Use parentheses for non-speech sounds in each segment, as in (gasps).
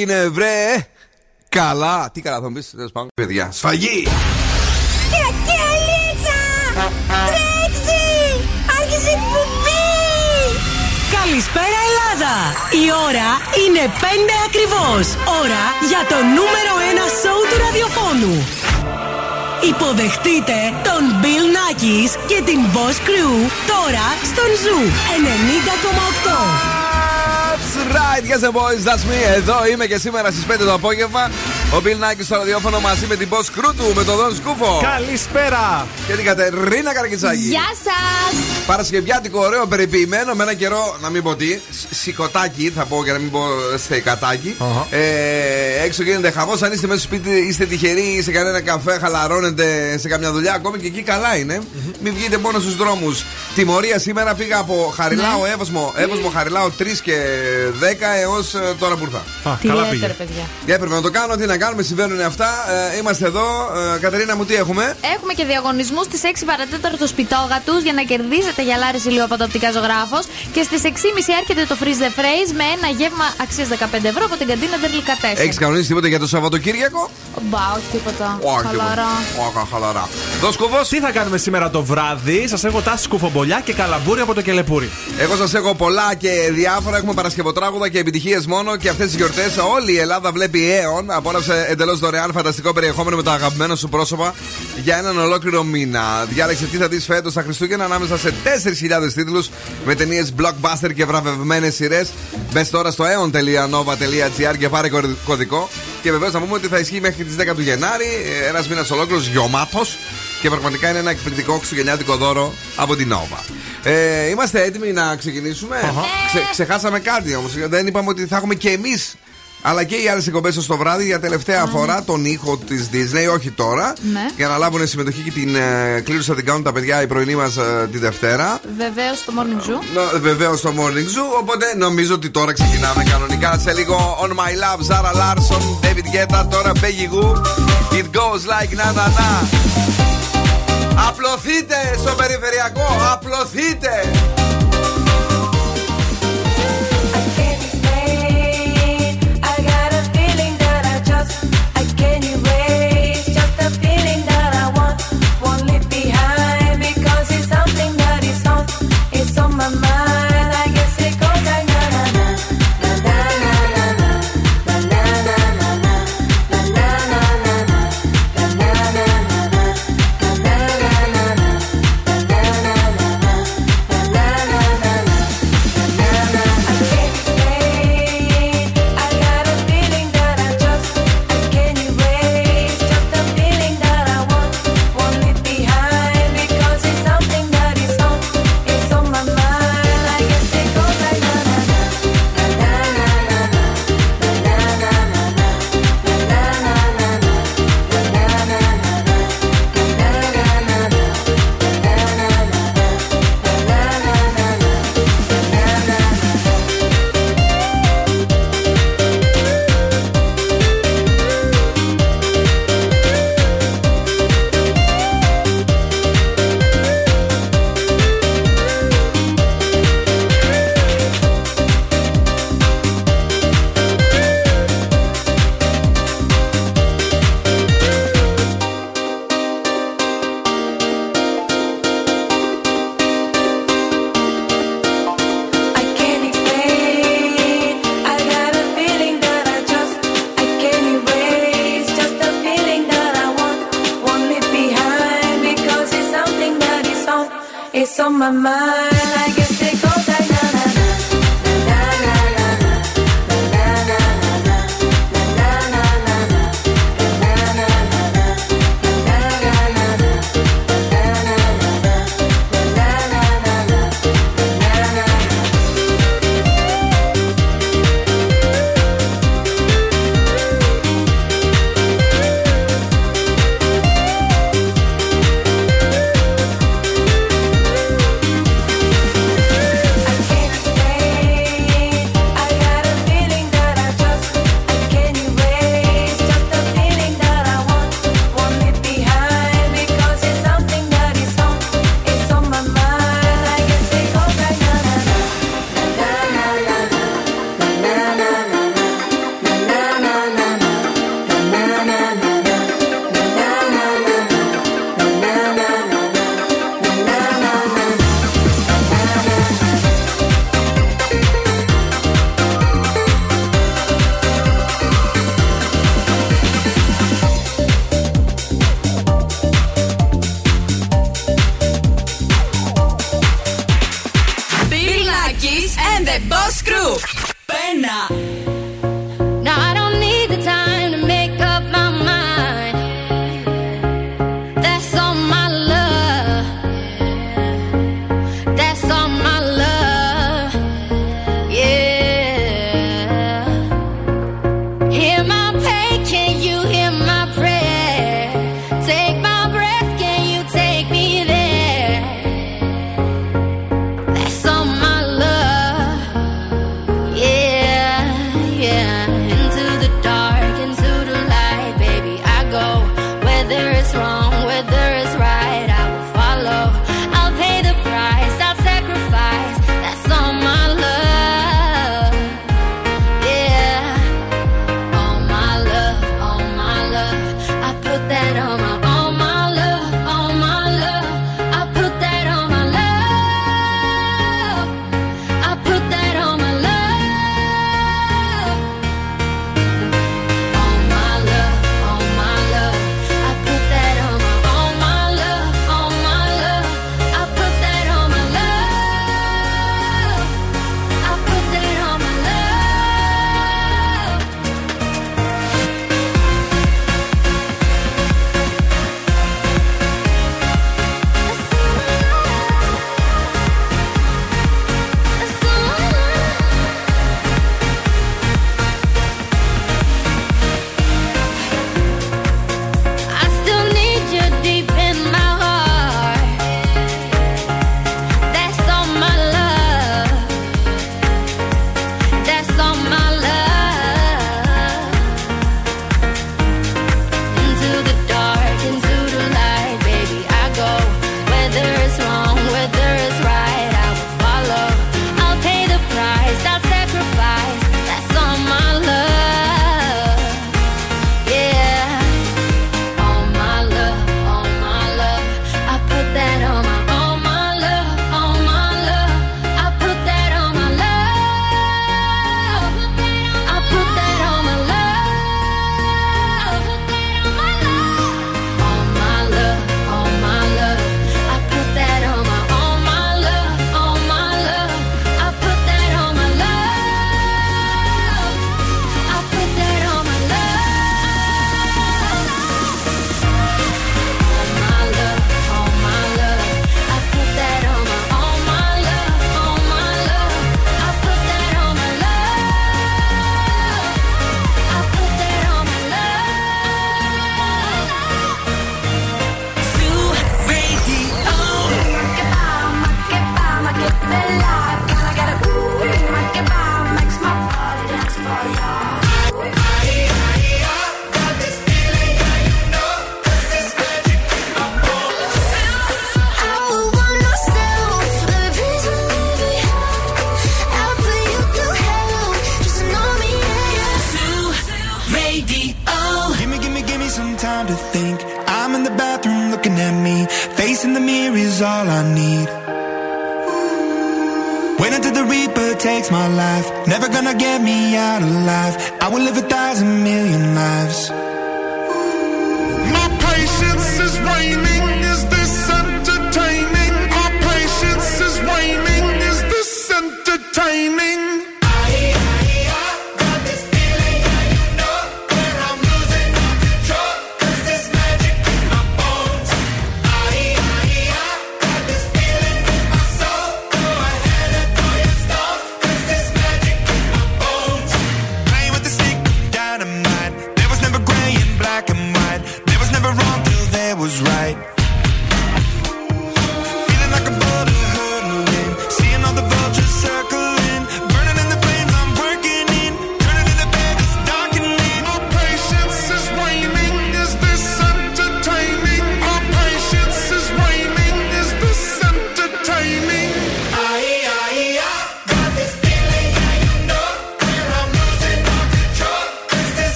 έγινε, βρε. Καλά. Τι καλά θα μου πεις, τέλος πάντων. Παιδιά, σφαγή. Τρέξει! Άρχισε η εκπομπή! Καλησπέρα Ελλάδα! Η ώρα είναι 5 ακριβώς. Ώρα για το νούμερο 1 σόου του ραδιοφώνου. Υποδεχτείτε τον Bill Nakis και την Boss Crew τώρα στον Zoo 90,8. That's right, yes boys, that's me. Εδώ είμαι και σήμερα στις 5 το απόγευμα. Ο Bill Nike στο ραδιόφωνο μαζί με την boss crew του, με τον Δον Σκούφο. Καλησπέρα! Και την Κατερίνα Καρακιτσάκη. Γεια σας! Παρασκευιάτικο, ωραίο, περιποιημένο με ένα καιρό, να μην πω τι, σηκωτάκι, θα πω για να μην πω στεκατάκι. Αχα. Ε, έξω γίνεται χαμός. Αν είστε μέσα στο σπίτι, είστε τυχεροί, σε κανένα καφέ, χαλαρώνετε σε καμιά δουλειά, ακόμη και εκεί καλά είναι. Μην βγείτε μόνο στους δρόμους. Τιμωρία σήμερα πήγα από Χαριλάο, Εύωσμο, Εύωσμο Χαριλάο 3 και 10 έως τώρα που ήρθα. Α, Τι καλά λέτε, πήγε. ρε παιδιά. Και έπρεπε να το κάνω, τι να κάνουμε, συμβαίνουν αυτά. Ε, είμαστε εδώ. Ε, Κατερίνα μου, τι έχουμε; Έχουμε και διαγωνισμούς στις 6 παρατέταρτο σπιτόγα τους για να κερδίσετε γυαλάρι ηλίου από το οπτικά ζωγράφο. Και στι 6.30 έρχεται το freeze the phrase με ένα γεύμα αξίας 15 ευρώ από την καντίνα Τερλικατέσσα. Έχεις κανονίσει τίποτα για το Σαββατοκύριακο; Μπα, όχι τίποτα. Όχι, Χαλαρά. τίποτα. Όχι, χαλαρά. Δώσ' κουβός. Τι θα κάνουμε σήμερα το βράδυ, σας έχω τάσει κουφομπολιά και καλαμπούρι από το κελεπούρι. Εγώ σας έχω πολλά και διάφορα. Έχουμε παρασκευοτράγουδα και επιτυχίες μόνο. Και αυτές τις γιορτές όλη η Ελλάδα βλέπει αίων. Απόλαυσε εντελώς δωρεάν φανταστικό περιεχόμενο με τα αγαπημένα σου πρόσωπα για έναν ολόκληρο μήνα. Διάλεξε τι θα δεις φέτος τα Χριστούγεννα ανάμεσα σε 4.000 τίτλους με ταινίες blockbuster και βραβευμένες σειρές. Μπες τώρα στο aeon.nova.gr και πάρε κωδι- κωδικό. Και βεβαίως να πούμε ότι θα ισχύει μέχρι τις 10 του Γενάρη. Ένας μήνας ολόκληρος γιωμάτος. Και πραγματικά είναι ένα εκπληκτικό χριστουγεννιάτικο δώρο από την Nova. Ε, είμαστε έτοιμοι να ξεκινήσουμε. Ξε- ξεχάσαμε κάτι όμως. Δεν είπαμε ότι θα έχουμε και εμείς. Αλλά και οι άλλες εκπομπές στο βράδυ για τελευταία φορά τον ήχο της Disney, όχι τώρα. Ναι. Για να λάβουν συμμετοχή και την ε, κλήρωση θα την κάνουν τα παιδιά η πρωινή μας τη Δευτέρα. Βεβαίως στο morning zoo. Βεβαίως στο Morning Zoo. Οπότε νομίζω ότι τώρα ξεκινάμε κανονικά. Σε λίγο On My Love, Zara Larson, David Guetta, τώρα Peggy Goo. It goes like na na na. Απλωθείτε στο περιφερειακό, απλωθείτε! Can you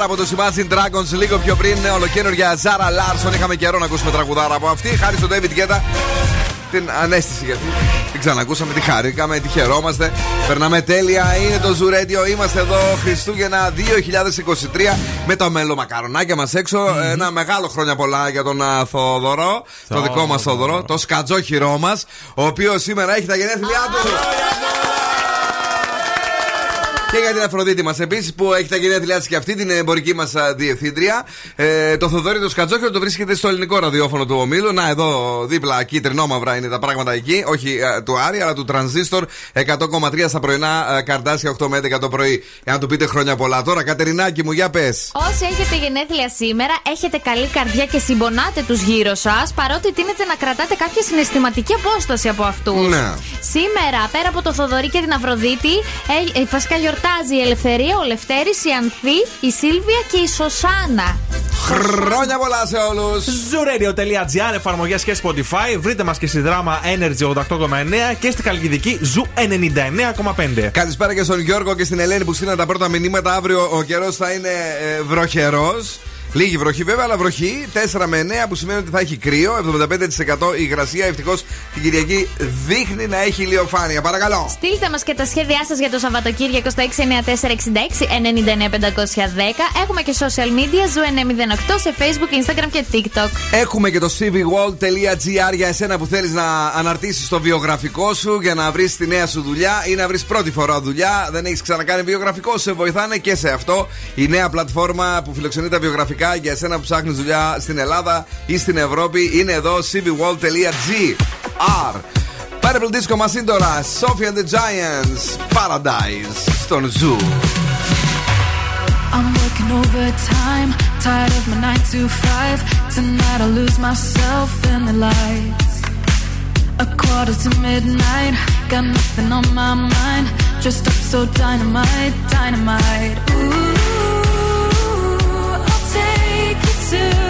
τραγουδάρα από του Imagine Dragons. Λίγο πιο πριν, ολοκένουργια Zara Larson. Είχαμε καιρό να ακούσουμε τραγουδάρα από αυτή. Χάρη στον David Guetta. Την ανέστηση γιατί την ξανακούσαμε, τη χαρήκαμε, τη χαιρόμαστε. Περνάμε τέλεια. Είναι το Zoo Radio. Είμαστε εδώ Χριστούγεννα 2023 με το μέλο μακαρονάκια μας έξω. Ένα μεγάλο χρόνια πολλά για τον α, Θόδωρο. Το δικό μας Θόδωρο. Το σκατζόχυρό μας. Ο οποίος σήμερα έχει τα γενέθλιά του. Και για την Αφροδίτη μας επίσης που έχει τα γενέθλιά τη και αυτή την εμπορική μας διευθύντρια. Ε, το Θοδωρή το Σκατζόκιο το βρίσκεται στο ελληνικό ραδιόφωνο του ομίλου. Να, εδώ δίπλα κίτρινο-μαύρα είναι τα πράγματα εκεί. Όχι ε, του Άρη, αλλά του Τρανζίστορ 100,3 στα πρωινά ε, καρτάσια 8 με 11 το πρωί. Για να του πείτε χρόνια πολλά. Τώρα, Κατερινάκη μου, για πες. Όσοι έχετε γενέθλια σήμερα, έχετε καλή καρδιά και συμπονάτε τους γύρω σας, παρότι τίνετε να κρατάτε κάποια συναισθηματική απόσταση από αυτούς. Ναι. Σήμερα, πέρα από το Θοδωρή και την Αφροδίτη, ε, ε, βασικά γιορτάζει η Ελευθερία, ο Λευτέρης, η Ανθή, η Σίλβια και η Σωσάνα. Χρόνια πολλά σε όλους. Zooradio.gr, εφαρμογές και Spotify. Βρείτε μας και στη δράμα Energy 88,9 και στη καλλιτική Zoo 99,5. Καλησπέρα και στον Γιώργο και στην Ελένη που στείλαν τα πρώτα μηνύματα. Αύριο ο καιρός θα είναι ε, βροχερός. Λίγη βροχή βέβαια, αλλά βροχή 4 με 9 που σημαίνει ότι θα έχει κρύο. 75% η υγρασία ευτυχώς την Κυριακή δείχνει να έχει ηλιοφάνεια. Παρακαλώ. Στείλτε μας και τα σχέδιά σας για το Σαββατοκύριακο στο 69466-99510. Έχουμε και social media, Zoo 908 σε Facebook, Instagram και TikTok. Έχουμε και το cvwall.gr για εσένα που θέλεις να αναρτήσεις το βιογραφικό σου για να βρεις τη νέα σου δουλειά ή να βρεις πρώτη φορά δουλειά. Δεν έχεις ξανακάνει βιογραφικό, σε βοηθάνε και σε αυτό. Η νέα πλατφόρμα που φιλοξενεί τα βιογραφικά για εσένα που ψάχνει δουλειά στην Ελλάδα ή στην Ευρώπη είναι εδώ cvwall.gr. Purple Disco μα είναι τώρα Sophie and the Giants Paradise στον Zoo. I'm working overtime, tired of my 9 to 5. Tonight I'll lose myself in the lights. A quarter to midnight, got nothing on my mind. Dressed up so dynamite, dynamite. Ooh, soon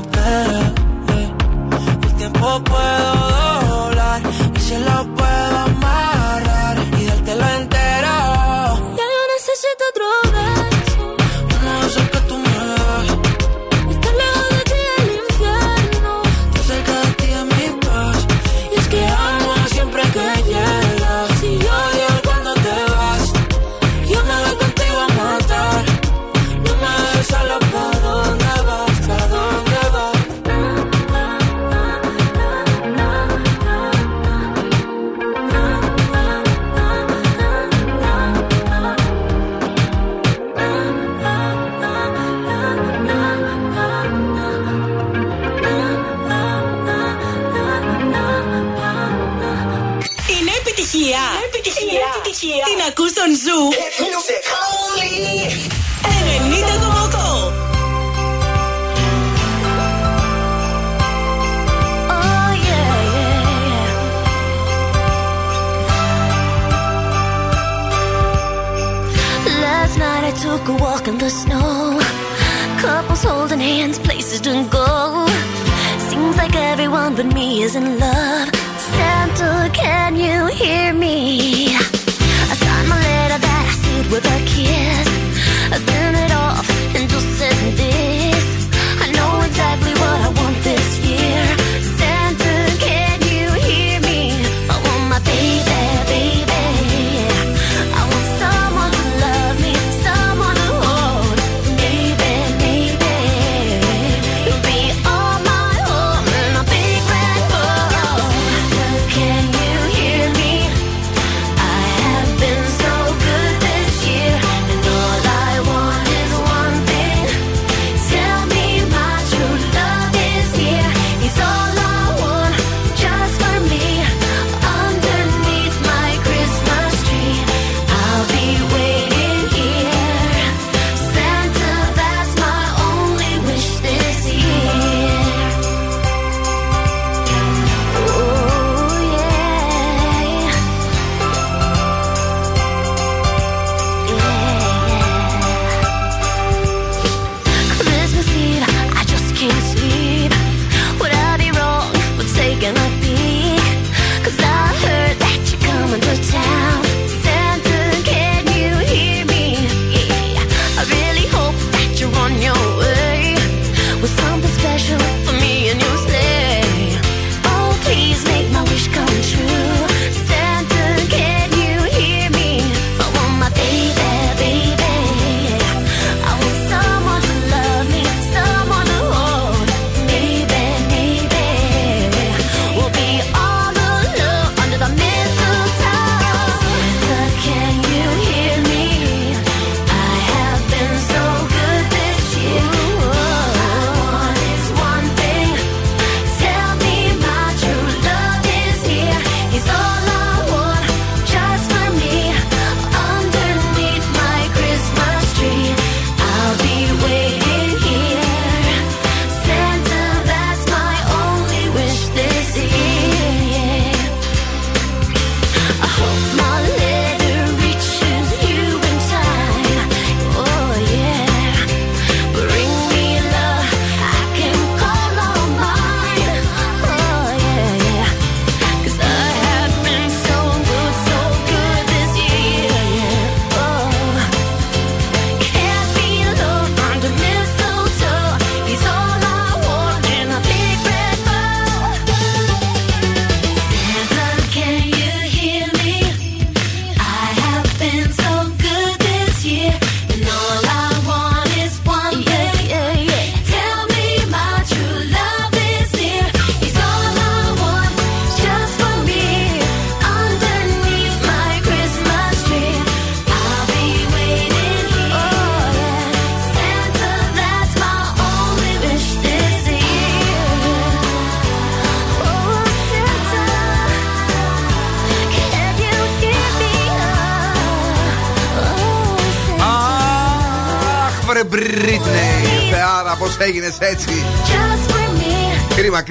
me. El tiempo puedo doblar y si lo puedo took a walk in the snow. Couples holding hands, places to go. Seems like everyone but me is in love. Santa, can you hear me? I signed my letter that I sealed with a kiss.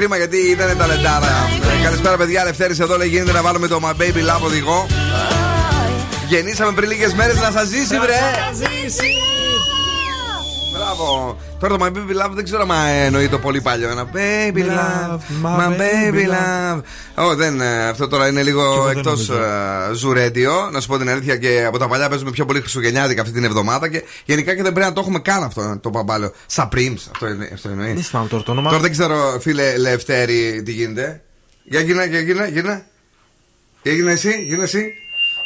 Κρίμα, κρίμα γιατί ήταν ταλεντάρα. Ε, καλησπέρα, παιδιά. Λευτέρη εδώ λέει: Γίνεται να βάλουμε το My Baby Love οδηγό. Γεννήσαμε πριν λίγες μέρες να σας ζήσει, βρε! Μπράβο. Τώρα το My Baby Love δεν ξέρω αν εννοεί το πολύ παλιό. Ένα Baby Love, My Baby Love. Ω, δεν, ε, αυτό τώρα είναι Κι λίγο εγώ δεν εκτός νομίζω. ζουρέντιο. Να σου πω την αλήθεια και από τα παλιά παίζουμε πιο πολύ χριστουγεννιάτικα αυτή την εβδομάδα και γενικά και δεν πρέπει να το έχουμε καν αυτό το παμπάλαιο. Supremes, αυτό, είναι- αυτό εννοεί. Δεν θυμάμαι τώρα το όνομα. Τώρα δεν ξέρω, φίλε Λευτέρη, τι γίνεται. Για γίνα, για γίνα, γίνα. Για γίνα εσύ, γίνα εσύ.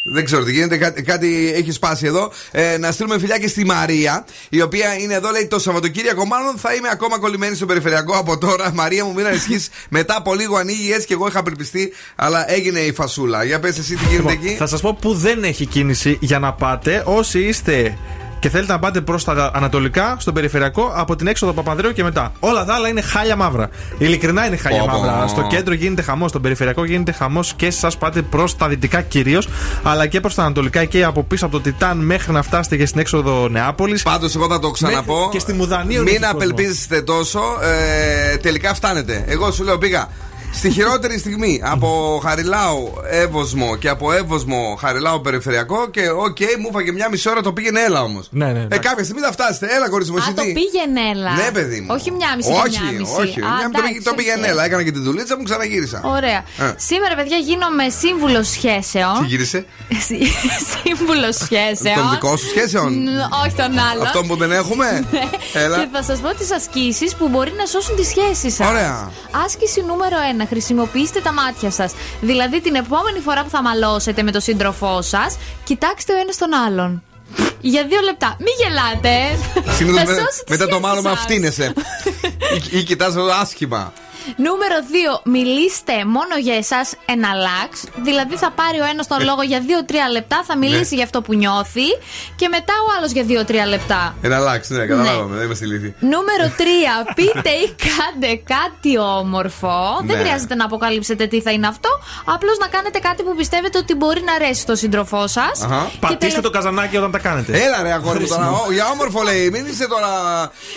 Δεν ξέρω τι γίνεται, κάτι, κάτι έχει σπάσει εδώ. Ε, να στείλουμε φιλιά και στη Μαρία, η οποία είναι εδώ, λέει το Σαββατοκύριακο. Μάλλον θα είμαι ακόμα κολλημένη στο περιφερειακό από τώρα. Μαρία μου, μην ανησυχείς. Μετά από λίγο ανοίγει έτσι και εγώ είχα απελπιστεί, αλλά έγινε η φασούλα. Για πες εσύ τι γίνεται Λοιπόν, εκεί. θα σας πω που δεν έχει κίνηση για να πάτε όσοι είστε και θέλετε να πάτε προς τα ανατολικά, στον περιφερειακό, από την έξοδο Παπανδρέου και μετά. Όλα τα άλλα είναι χάλια μαύρα. Ειλικρινά είναι χάλια Πω, πω. μαύρα. Στο κέντρο γίνεται χαμός, στον περιφερειακό γίνεται χαμός και εσά πάτε προς τα δυτικά κυρίως, αλλά και προς τα ανατολικά και από πίσω από το Τιτάν μέχρι να φτάσετε και στην έξοδο Νεάπολης. Πάντως, εγώ θα το ξαναπώ. Μέχρι και στη Μουδανίου Μην έχει κόσμο. απελπίζεστε τόσο. Ε, τελικά φτάνετε. Εγώ σου λέω πήγα. Στη χειρότερη στιγμή από Χαριλάου Εύοσμο και από Εύοσμο Χαριλάου Περιφερειακό και οκ, μου έφαγε μια μισή ώρα το πήγαινε έλα όμως. Ναι, ναι, Ε, εντάξει. κάποια στιγμή θα φτάσετε. Έλα, κορίτσι μου, Α, εσύ το τι; πήγαινε έλα. Ναι, παιδί μου. Όχι μια μισή όχι, και μια μισή. Όχι, Α, μια, το, εντάξει, το πήγαινε οκ. έλα. Έκανα και την δουλίτσα μου, ξαναγύρισα. Ωραία. Ε. Σήμερα, παιδιά, γίνομαι σύμβουλος σχέσεων. Τι γύρισε, (laughs) Σύμβουλος σχέσεων. των δικών σου σχέσεων; Μ, Όχι τον άλλον. Αυτό που δεν έχουμε; (laughs) Έλα. Και θα σας πω τις ασκήσεις που μπορεί να σώσουν τη σχέση σας. Ωραία. Άσκηση νούμερο 1. Χρησιμοποιήστε τα μάτια σας. Δηλαδή την επόμενη φορά που θα μαλώσετε με τον σύντροφό σας, κοιτάξτε ο ένας τον άλλον. Για δύο λεπτά. Μην γελάτε. Συνήθως Θα με- σώσει τη μετά το σχέση μάλλον με σας. αυτίνεσαι. ή ή κοιτάς άσχημα. Νούμερο 2. Μιλήστε μόνο για εσάς εναλλάξ. Δηλαδή θα πάρει ο ένας τον λόγο για 2-3 λεπτά, θα μιλήσει Ναι. για αυτό που νιώθει και μετά ο άλλος για 2-3 λεπτά. Ένα αλλάξει, ναι, καταλάβαμε, δεν είμαστε ηλίθιοι. Νούμερο (laughs) 3. Πείτε ή κάντε κάτι όμορφο. Δεν Ναι. χρειάζεται να αποκαλύψετε τι θα είναι αυτό. Απλώς να κάνετε κάτι που πιστεύετε ότι μπορεί να αρέσει στον σύντροφό σας. Αχα. Πατήστε το καζανάκι όταν τα κάνετε. Έλα ρε αγόρι μου τώρα. Ω, Για όμορφο λέει. Μην είσαι τώρα,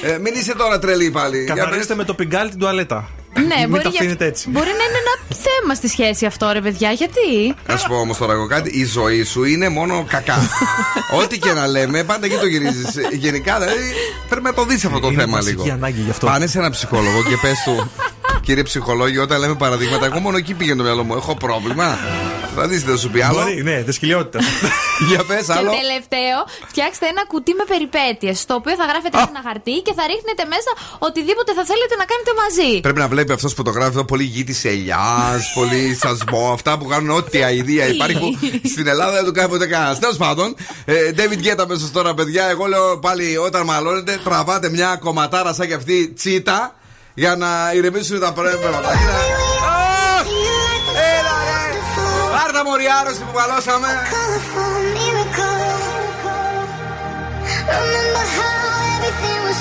ε, μην είσαι τώρα τρελή πάλι. Για Καθαρίστε με το πιγκάλι την τουαλέτα. Ναι, Μην μπορεί, τα για- αφήνετε έτσι. μπορεί να είναι ένα θέμα στη σχέση αυτό, ρε παιδιά. Γιατί; Να σου πω όμως τώρα εγώ κάτι. Η ζωή σου είναι μόνο κακά. (laughs) Ό,τι και να λέμε, πάντα εκεί το γυρίζεις. Γενικά δηλαδή πρέπει να το δεις αυτό το Είναι θέμα βασική λίγο. ανάγκη γι' αυτό. Πάνε σε ένα ψυχολόγο και πες του. (laughs) Κύριε ψυχολόγη, όταν λέμε παραδείγματα, εγώ μόνο εκεί πήγαινε το μυαλό μου. Έχω πρόβλημα. Θα δεις τι θα σου πει άλλο. Μπορεί, ναι, δυσκολιότητα. (laughs) Για πες Και άλλο. τελευταίο, φτιάξτε ένα κουτί με περιπέτειες Στο οποίο θα γράφετε ένα χαρτί και θα ρίχνετε μέσα οτιδήποτε θα θέλετε να κάνετε μαζί. Πρέπει να βλέπει αυτός που το γράφει εδώ πολύ γη της ελιάς, (laughs) πολύ σασμό. Αυτά που κάνουν ό,τι αηδία Τι; υπάρχει που στην Ελλάδα δεν το κάνει ποτέ κανένας. Τέλος πάντων, ε, David Guetta μέσα τώρα, παιδιά. Εγώ λέω πάλι όταν μαλώνετε, τραβάτε μια κομματάρα σαν και αυτή τσίτα για να ηρεμήσουν τα πράγματα. Έλα ρε! Πάρ' τα μωρή που βαλώσαμε! Remember how everything was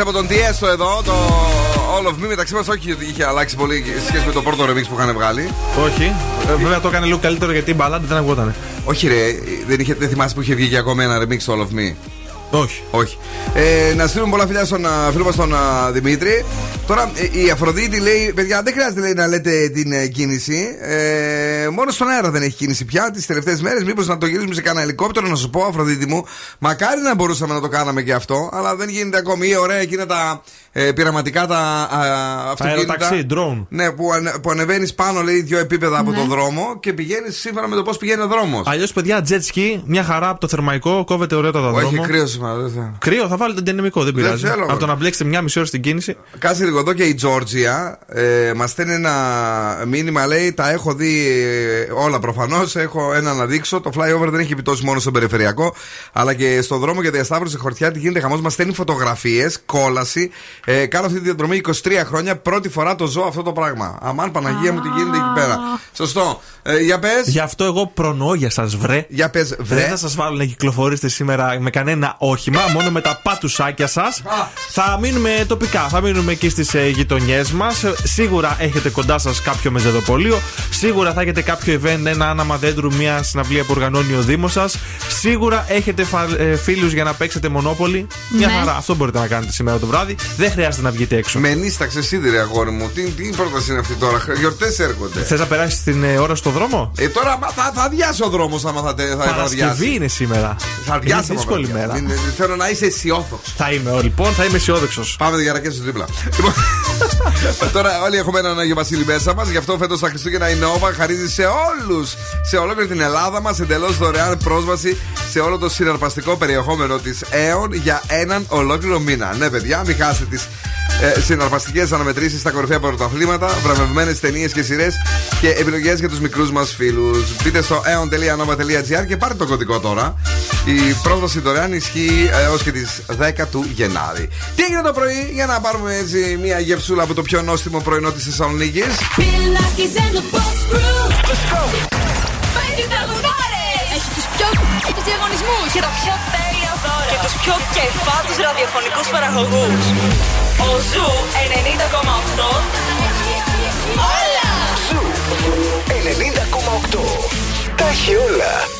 από τον Tiesto εδώ, το All of Me. Μεταξύ μας, όχι ότι είχε αλλάξει πολύ σε σχέση με το πρώτο remix που είχαν βγάλει. Όχι. Ε, βέβαια το έκανε λίγο καλύτερο γιατί η μπαλάντα δεν ακούγονταν. Όχι, ρε, δεν, είχε, δεν θυμάσαι που είχε βγει και ακόμα ένα remix το All of Me; Όχι. Όχι. Ε, να στείλουμε πολλά φιλιά στον α, φίλο μας τον α, Δημήτρη. Τώρα ε, η Αφροδίτη λέει: Παιδιά, δεν χρειάζεται λέει, να λέτε την ε, κίνηση. Ε, μόνο στον αέρα δεν έχει κίνηση πια τις τελευταίες μέρες. Μήπως να το γυρίσουμε σε κανένα ελικόπτερο, να σου πω, Αφροδίτη μου. Μακάρι να μπορούσαμε να το κάναμε και αυτό, αλλά δεν γίνεται ακόμη. Ή ωραία εκείνα τα ε, πειραματικά τα α, αυτοκίνητα. Αεροταξί, drone. Ναι, που, ανε, που ανεβαίνεις πάνω, λέει, δύο επίπεδα από Ναι. τον δρόμο και πηγαίνεις σύμφωνα με το πώς πηγαίνει ο δρόμος. Αλλιώς, παιδιά, jet ski, μια χαρά από το θερμαϊκό, κόβεται ωραιότατα Όχι, δρόμο. κρύο σήμερα, δεν θέλω. Κρύο, θα βάλετε δυναμικό, δεν πειράζει. θέλω, από το μωρέ. να μπλέξετε μια μισή ώρα στην κίνηση. Κάτσε λίγο εδώ και η Τζόρτζια ε, μας στέλνει ένα μήνυμα. Λέει: Τα έχω δει ε, όλα προφανώς. Έχω ένα να δείξω. Το flyover δεν έχει επιτώσει μόνο στον περιφερειακό, αλλά και στον δρόμο για διασταύρωση χορτιά. Τι γίνεται χαμός. Μας στέλνει φωτογραφίες, κόλαση. Ε, κάνω αυτή τη διαδρομή 23 χρόνια. Πρώτη φορά το ζω αυτό το πράγμα. Αμάν Παναγία μου τι γίνεται εκεί πέρα. Σωστό. Ε, για πες. Γι' αυτό εγώ προνοώ για σας, βρε. Για πες, βρε. Δεν θα σας βάλω να κυκλοφορήσετε σήμερα με κανένα όχημα, μόνο με τα πατουσάκια σας. Θα μείνουμε τοπικά, θα μείνουμε εκεί στις ε, γειτονιές μας. Σίγουρα έχετε κοντά σας κάποιο μεζεδοπολείο. Σίγουρα θα έχετε κάποιο event, ένα άναμα δέντρου, μια συναυλία που οργανώνει ο Δήμος σας. Σίγουρα έχετε ε, φίλους για να παίξετε μονόπολη. Μια Ναι. χαρά. Αυτό μπορείτε να κάνετε σήμερα το βράδυ. Δεν χρειάζεται να βγείτε έξω. Με νίσταξε σίδηρη αγόρι μου. Τι, τι πρόταση είναι αυτή τώρα; Γιορτές έρχονται. Θες να περάσεις την ε, ώρα στο δρόμο; Ε, τώρα μα, θα, θα αδειάσει ο δρόμος άμα θα, τε- θα, θα αδειάσει. Παρασκευή είναι σήμερα. Θα αδειάσει είναι δύσκολη άμα θα μέρα. αδειάσει. Είναι- Θέλω να είσαι αισιόδοξος. Θα είμαι ο, λοιπόν, θα είμαι αισιόδοξος. Πάμε για ρακέ στο δίπλα. Λοιπόν, τώρα όλοι έχουμε έναν Άγιο Βασίλη μέσα μας. Γι' αυτό φέτος τα Χριστούγεννα η Νόβα χαρίζει σε όλους, σε ολόκληρη την Ελλάδα μας, εντελώς δωρεάν πρόσβαση σε όλο το συναρπαστικό περιεχόμενο της ΕΟΝ για έναν ολόκληρο μήνα. Ναι, παιδιά, μην χάσετε τις ε, συναρπαστικές αναμετρήσεις στα κορυφαία πρωταθλήματα, βραβευμένες ταινίες και σειρές και επιλογές για τους μικρούς μας φίλους. Μπείτε στο aeon.nova.gr και πάρτε το κωδικό τώρα. Η πρόσβαση δωρεάν ισχύει έως και τις 10 του Γενάρη. Τι έγινε το πρωί για να πάρουμε έτσι μια γευσούλα από το πιο νόστιμο πρωινό της Θεσσαλονίκης. Bill and the Boss Crew. Πάει και τραγουδάρες. Έχει τους πιο τους διαγωνισμούς και τα πιο τέλεια δώρα και τους πιο κεφάτους ραδιοφωνικούς παραγωγούς. Ο Zoo 90,8 Όλα! Zoo 90,8. Τα έχει όλα.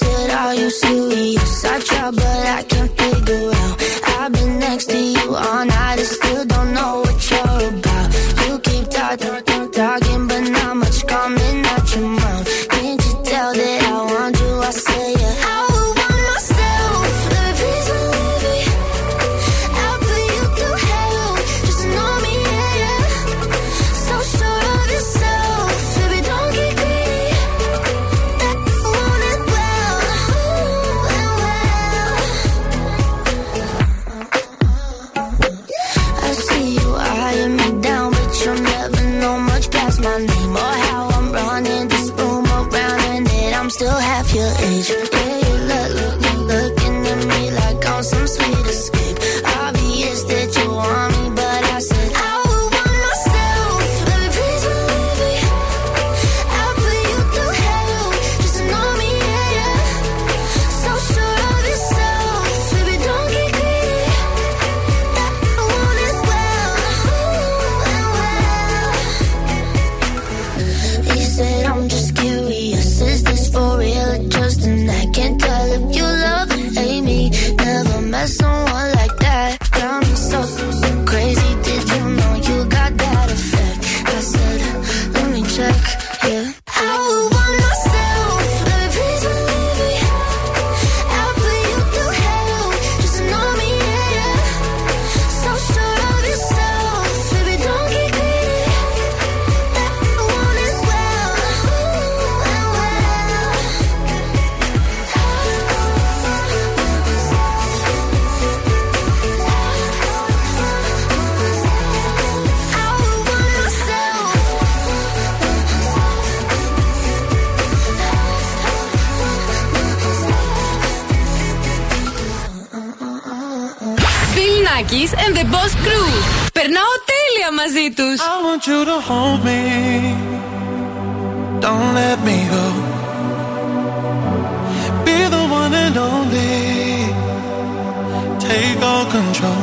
Said, Are you serious? I try, but I can't figure out. I've been next to you all night and still don't know what you're about. You keep talking, talking, but not much coming out your mouth. Can't you tell that I want you? I say, yeah. want you to hold me. Don't let me go. Be the one and only. Take all control.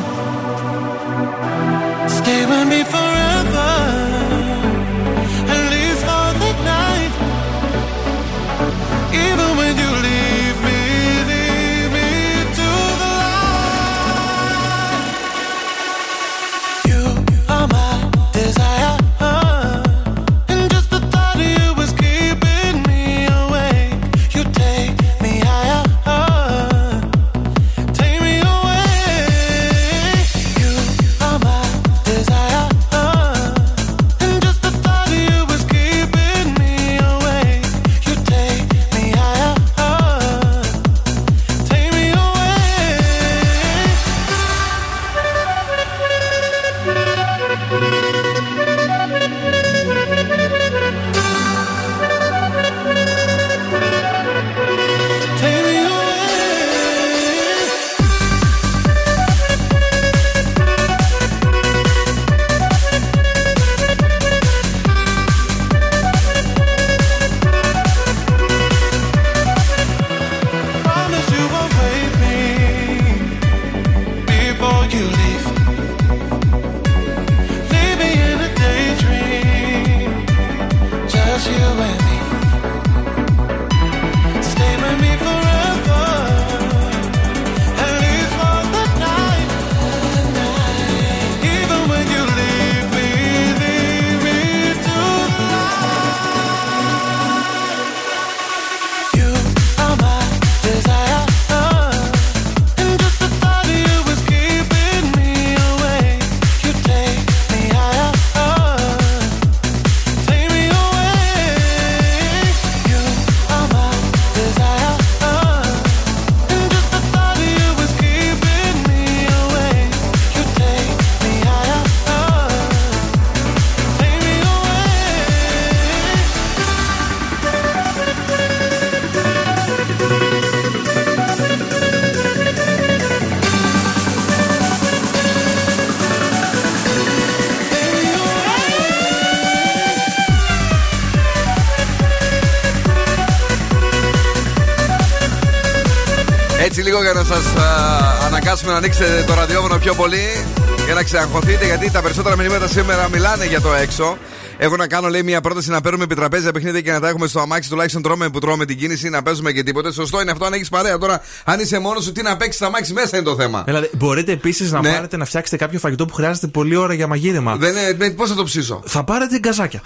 Να ανοίξετε το ραδιόφωνο πιο πολύ για να ξεαγχωθείτε γιατί τα περισσότερα μηνύματα σήμερα μιλάνε για το έξω. Έχω να κάνω, λέει, μια πρόταση να παίρνουμε επιτραπέζια παιχνίδια και να τα έχουμε στο αμάξι. Τουλάχιστον τρώμε που τρώμε την κίνηση, να παίζουμε και τίποτε. Σωστό είναι αυτό αν έχεις παρέα. Τώρα, αν είσαι μόνος σου, τι να παίξεις το αμάξι μέσα είναι το θέμα. Δηλαδή, μπορείτε επίσης να Ναι. πάρετε να φτιάξετε κάποιο φαγητό που χρειάζεται πολλή ώρα για μαγείρεμα. Δεν είναι, πώς θα το ψήσω; Θα πάρετε γκαζάκια.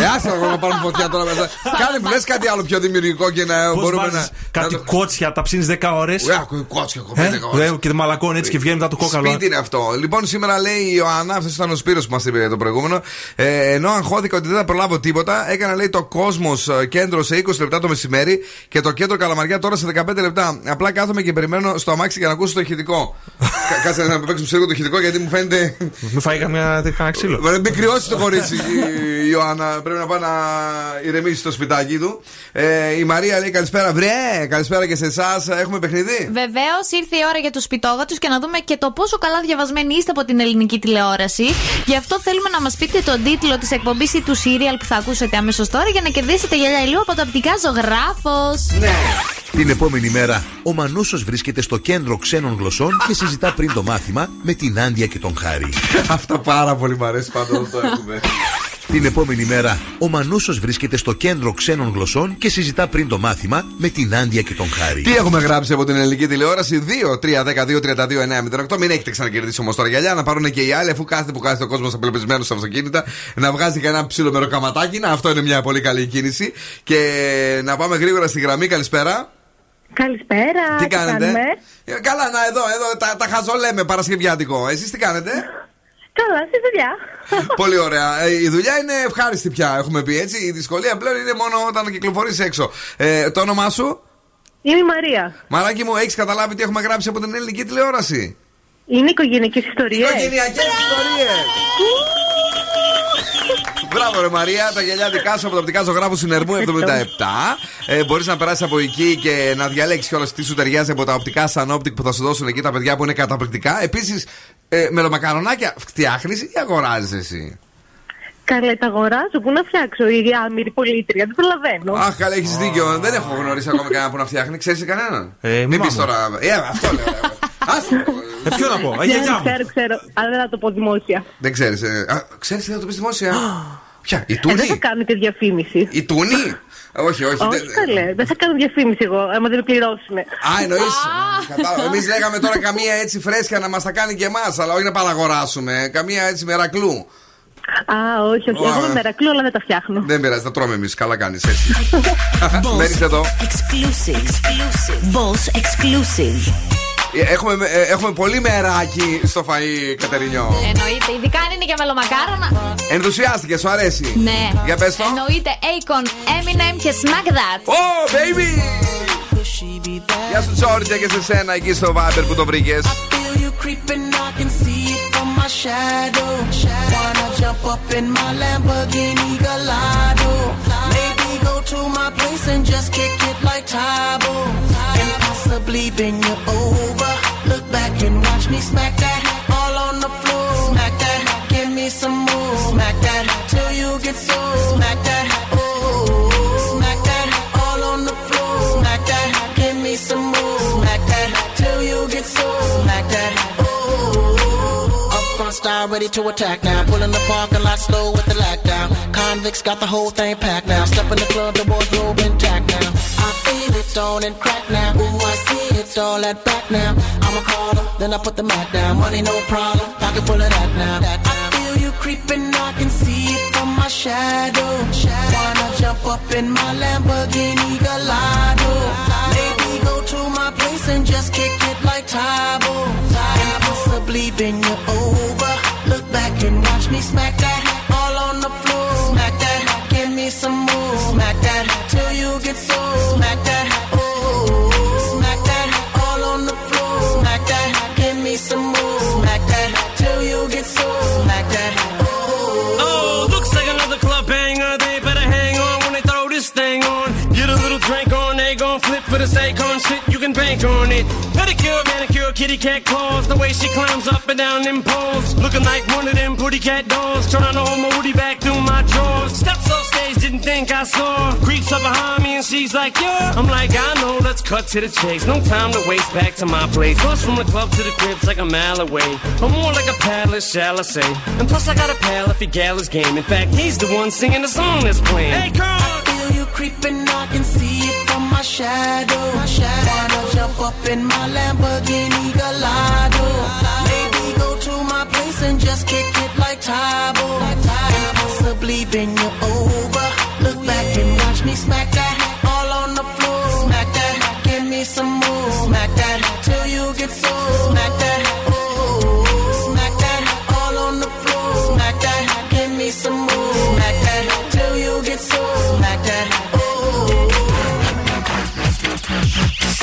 Ε, άσε να πάρουμε φωτιά τώρα μέσα. (laughs) Κάνε που λες κάτι άλλο πιο δημιουργικό και να Πώς μπορούμε βάζει να. κάτι κότσια, τα ψήνεις 10 ώρες. Ε, κότσια, κομμάτια, κομμάτια. και μαλακώνει έτσι και βγαίνει μετά το κόκαλο. Σπίτι είναι αυτό. Λοιπόν, σήμερα λέει η Ιωάννα, αυτός ήταν ο Σπύρος που μας είπε το προηγούμενο. Ε, ενώ αγχώθηκα ότι δεν θα προλάβω τίποτα, έκανα λέει το κόσμος κέντρο σε 20 λεπτά το μεσημέρι και το κέντρο καλαμαριά τώρα σε 15 λεπτά. Απλά κάθομαι και περιμένω στο αμάξι για να ακούσω το ηχητικό. Κα- Κάτσε να παίξουμε σε λίγο το ηχητικό γιατί μου φαίνεται. Μην φάει καμιά κανένα ξύλο. Βρε, Μην κρυώσει το κορίτσι η Ιωάννα. Πρέπει να πάει να ηρεμήσει στο σπιτάκι του. Ε, η Μαρία λέει καλησπέρα. Βρε, καλησπέρα και σε εσάς. Έχουμε παιχνίδι; Βεβαίως ήρθε η ώρα για τους σπιτόγατους και να δούμε και το πόσο καλά διαβασμένοι είστε από την ελληνική τηλεόραση. Γι' αυτό θέλουμε να μας πείτε τον τίτλο της εκπομπής ή του serial που θα ακούσετε αμέσως τώρα για να κερδίσετε γυαλιά ηλίου από τα οπτικά ζωγράφος. Ναι. Την επόμενη μέρα, ο Μανούσος βρίσκεται στο κέντρο ξένων γλωσσών και συζητά πριν το μάθημα με την Άντια και τον Χάρη. Αυτά πάρα πολύ μου αρέσει πάντα όταν το έχουμε. Την επόμενη μέρα, ο Μανούσος βρίσκεται στο κέντρο ξένων γλωσσών και συζητά πριν το μάθημα με την Άντια και τον Χάρη. Τι έχουμε γράψει από την ελληνική τηλεόραση; 2-3-12-32-9-08. Μην έχετε ξανακερδίσει όμως τώρα γυαλιά να πάρουν και οι άλλοι, αφού κάθεται που κάθεται ο κόσμος απελπισμένος στα αυτοκίνητα, να βγάζει κανένα ψήλο μεροκαματάκι. Να, αυτό είναι μια πολύ καλή κίνηση. Και να πάμε γρήγορα στη γραμμή. Καλησπέρα. Καλησπέρα. Τι κάνετε; κάνουμε; Ε, Καλά, να εδώ, εδώ τα, τα χαζολέμε Παρασκευιάτικο. Εσείς τι κάνετε; Καλά, στη δουλειά. (laughs) Πολύ ωραία. Ε, η δουλειά είναι ευχάριστη πια, έχουμε πει έτσι. Η δυσκολία πλέον είναι μόνο όταν κυκλοφορείς έξω. Ε, το όνομά σου; Είμαι η Μαρία. Μαράκι μου, έχεις καταλάβει τι έχουμε γράψει από την ελληνική τηλεόραση; Είναι οικογενειακές ιστορίες. Οικογενειακές ιστορίες. Μπράβο, ρε Μαρία, τα γυαλιά δικά σου από τα οπτικά ζωγράφου συνερμού 77. Ε, Μπορείς να περάσεις από εκεί και να διαλέξεις κιόλας τι σου ταιριάζει από τα οπτικά Sun Optic που θα σου δώσουν εκεί τα παιδιά που είναι καταπληκτικά. Επίσης, ε, μελομακαρονάκια φτιάχνεις ή αγοράζεις εσύ; Καλά, τα αγοράζω. Πού να φτιάξω, η άμοιρη πωλήτρια. Δεν προλαβαίνω. Αχ, καλά, έχεις δίκιο. Δεν έχω γνωρίσει ακόμα κανένα που να φτιάχνει. Ξέρεις κανέναν; Ε, Μην μαμά πεις μου. τώρα. Ε, αυτό λέω. (laughs) Άστο. Ε, ποιο να πω, ε, Ναι, γιαγιά μου. Ξέρω, ξέρω, αλλά δεν θα το πω δημόσια. Δεν ξέρεις. Ξέρεις τι θα το πεις δημόσια; Ποια, η Ε, δεν Τούνη. θα κάνω και διαφήμισης. Η Τούνη; Όχι, όχι. Όχι, δεν- καλέ. Δεν θα κάνω διαφήμιση εγώ, άμα δεν με πληρώσουν. Α, εννοείς. Κατάλαβα. Εμείς λέγαμε τώρα καμία έτσι φρέσκια να μας τα κάνει και εμάς, αλλά όχι να παραγοράσουμε. Καμία έτσι μερακλού. Α, όχι, όχι. Εγώ Α. με μερακλού, αλλά δεν τα φτιάχνω. Δεν πειράζει, τα τρώμε εμείς. Καλά κάνεις έτσι. Μένει εδώ. Exclusive. Exclusive. Boss exclusive. Ε, Έχουμε, ε, έχουμε πολύ μεράκι στο φαΐ, Κατερινιό. Εννοείται, ειδικά αν είναι για μελομακάρονα. Ενθουσιάστηκε, σου αρέσει; Ναι. Για πες το. Εννοείται Akon, Eminem και Smack That. Oh, baby! Γεια σου, Τζόρτια, και σε σένα εκεί στο Viber που το βρήκες. feel you creeping, I can see it from my shadow. Wanna jump up in my Lamborghini Gallardo? Maybe go to my place and just kick it like Tybo. And possibly bend you over. Look back and watch me smack that all on the floor. Smack that, give me some more. Smack that till you get so. Smack that, oh. Smack that all on the floor. Smack that, give me some more. Smack that till you get so. Smack that, oh, oh, oh, oh. Up front style ready to attack now. Pulling the parking lot slow with the lack. Convicts got the whole thing packed now. Step in the club, the boys wardrobe intact now. I feel it on and crack now. Ooh, I see it's all at back now. I'm a caller, then I put the mat down. Money no problem, pocket full of that now. That I feel you creeping, I can see it from my shadow. Wanna jump up in my Lamborghini Gallardo? Maybe go to my place and just kick it like Tybo. Possibly bend you over. Look back and watch me smack that some. Smack that till you get so. Smack that, oh. Smack that all on the floor. Smack that, give me some. Smack that till you get. Smack that, oh. Looks like another club banger. They better hang on when they throw this thing on. Get a little drink on, they gon' flip for the Akon shit. Can bank on it. Pedicure, manicure, kitty cat claws. The way she climbs up and down them poles. Looking like one of them pretty cat dolls. Trying to hold my woody back through my drawers. Steps off stage, didn't think I saw. Creeps up behind me and she's like, yeah. I'm like, I know, let's cut to the chase. No time to waste back to my place. Plus from the club to the crib's like a mile away. I'm more like a paddler, shall I say. And plus I got a pal if he gal is game. In fact, he's the one singing the song that's playing. Hey, girl! I feel you creeping, I can see my shadow. Wanna jump up in my Lamborghini Gallardo? Maybe go to my place and just kick it like Tybo. And possibly bend you over. Look back and watch me smack that all on the floor. Smack that, give me some more. Smack that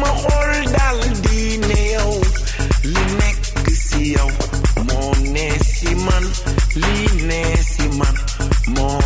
ku ma xool dal di ne yow li nekk ci yow moo ne ci man li ne ci man moo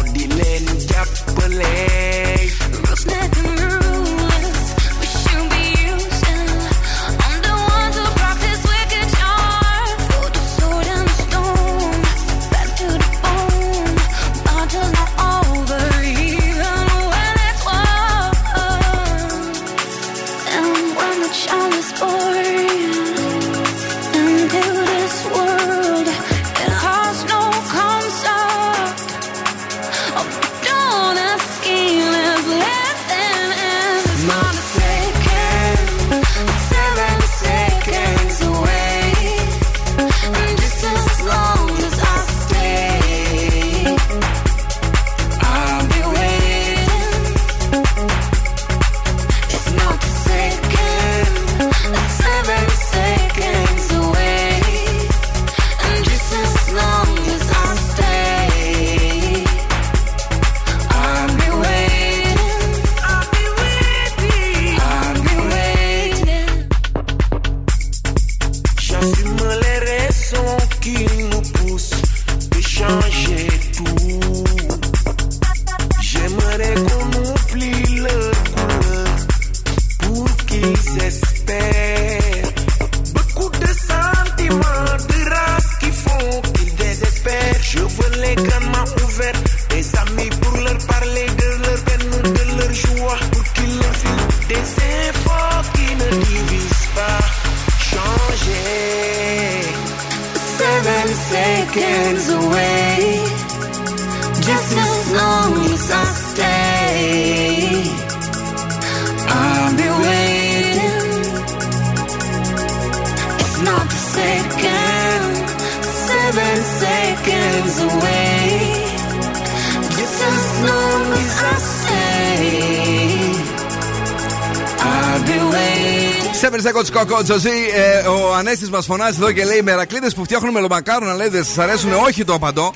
Τζοζί. Ε, ο Ανέστης μας φωνάζει εδώ και λέει: Μερακλείδες που φτιάχνουν μελομακάρονα, λέει δεν σας αρέσουν. Όχι το απαντώ.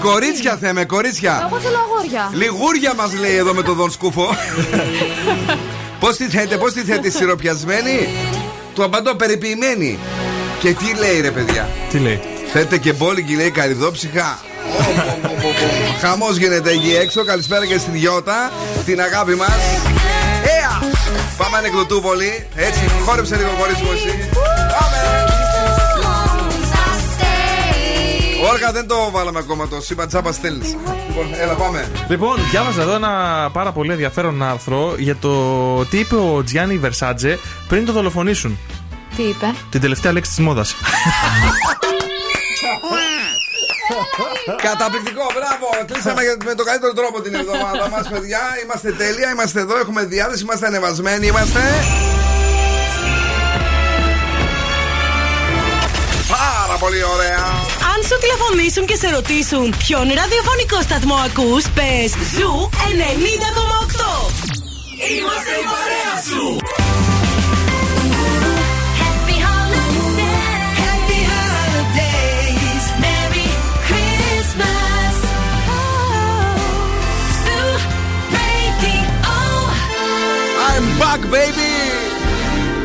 Κορίτσια θέμε, κορίτσια. Εγώ θέλω αγόρια. Λιγούρια μας λέει εδώ με τον Δον Σκούφο. (laughs) Πώς τη θέτε, πώς τη θέτε, σιροπιασμένη; Του απαντώ, περιποιημένη. Και τι λέει ρε παιδιά; Τι λέει; Θέτε και μπόλικη λέει καριδόψυχα. Χαμός γίνεται εκεί έξω. Καλησπέρα και στην Γιώτα, την αγάπη μας. Έα! Πάμε ανεκδοτούπολη. Έτσι, χόρεψε λίγο χωρί μου εσύ. Όργα δεν το βάλαμε ακόμα το σύμπαν τσάπα στέλνεις. Λοιπόν, έλα πάμε. Λοιπόν, διάβαζα εδώ ένα πάρα πολύ ενδιαφέρον άρθρο για το τι είπε ο Τζιάννη Βερσάτζε πριν το δολοφονήσουν. Τι είπε; Την τελευταία λέξη της μόδας. Καταπληκτικό, μπράβο! Κλείσαμε με τον καλύτερο τρόπο την εβδομάδα μας, παιδιά. Είμαστε τέλεια, είμαστε εδώ, έχουμε διάθεση, είμαστε ανεβασμένοι, είμαστε. Πολύ ωραία! Αν σου τηλεφωνήσουν και σε ρωτήσουν ποιον ραδιοφωνικό σταθμό ακούς, πες Zoo 90,8. Είμαστε η παρέα σου. I'm back, baby!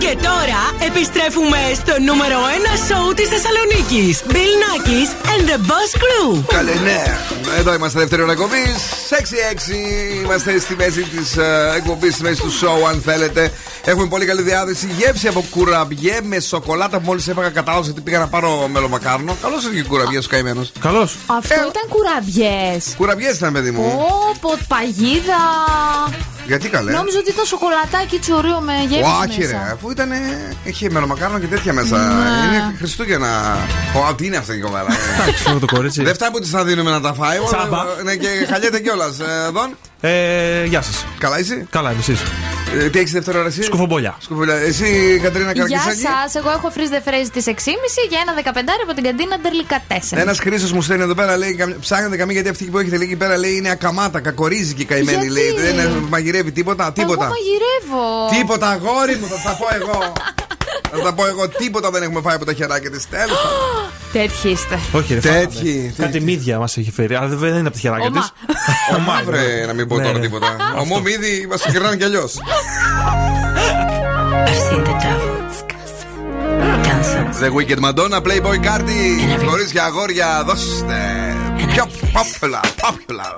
Και τώρα επιστρέφουμε στο νούμερο 1 σοου της Θεσσαλονίκης. Bill Nackis and the Boss Crew. Καλέ, ναι. Εδώ είμαστε δεύτερη ώρα εκπομπής. 6-6. Είμαστε στη μέση της εκπομπής, στη μέση του show, αν θέλετε. Έχουμε πολύ καλή διάθεση. Γεύση από κουραμπιέ με σοκολάτα που μόλις έφαγα κατάλαβα ότι πήγα να πάρω μελομακάρνο. Καλός είναι και κουραμπιές ο καημένος. Καλώ. Αυτό ήταν κουραμπιές. Κουραμπιές ήταν, παιδί μου. Ω, παγίδα. Γιατί καλέ; Νόμιζα ότι ήταν σοκολατάκι έτσι ωραίο με γεύση. Όχι, μέσα. ρε, αφού ήταν. Είχε μελομακάρνο και τέτοια μέσα. Ναι. Είναι Χριστούγεννα. Ω, τι είναι αυτή η κοπέλα. Εντάξει, το κορίτσι. Δεν φτάνει που της θα δίνουμε να τα φάει. Τσάμπα. Ναι, και χαλιέται κιόλας. Δον. Ε, γεια σας. Καλά είσαι; Καλά, είμαι εσείς. Ε, τι έχεις δεύτερη ώρα εσύ; Σκουφομπολιά. Σκουφομπολιά. Εσύ, Κατρίνα Γεια Καρκισάκη; σας, εγώ έχω φρίζ φρέζι της 6.30 για ένα 15 από την καντίνα Ντερλικά 4. Ένας Χρήσος μου στέλνει εδώ πέρα, λέει: καμ- Ψάχνετε καμία γιατί αυτή που έχετε λέει εκεί πέρα λέει είναι ακαμάτα, κακορίζικη καημένη. Γιατί; Λέει: Δεν μαγειρεύει τίποτα, τίποτα. Εγώ μαγειρεύω. Τίποτα, αγόρι μου, θα τα πω εγώ. θα τα πω εγώ, τίποτα δεν έχουμε φάει από τα χεράκια της. Τέλος. (gasps) Τέτοιοι είστε. Όχι, ρε, Τέτοιοι, φάγαμε. Κάτι μύδια μας έχει φέρει. Αλλά δεν είναι από τα χεράκια Ομά. της. Ο μαύρε, να μην πω τώρα τίποτα. Ο Μομίδη μας γυρνάνε κι αλλιώς. The Wicked Madonna, Playboy Cardi. Χωρίς για δώστε. Πιο πόπλα, πόπλα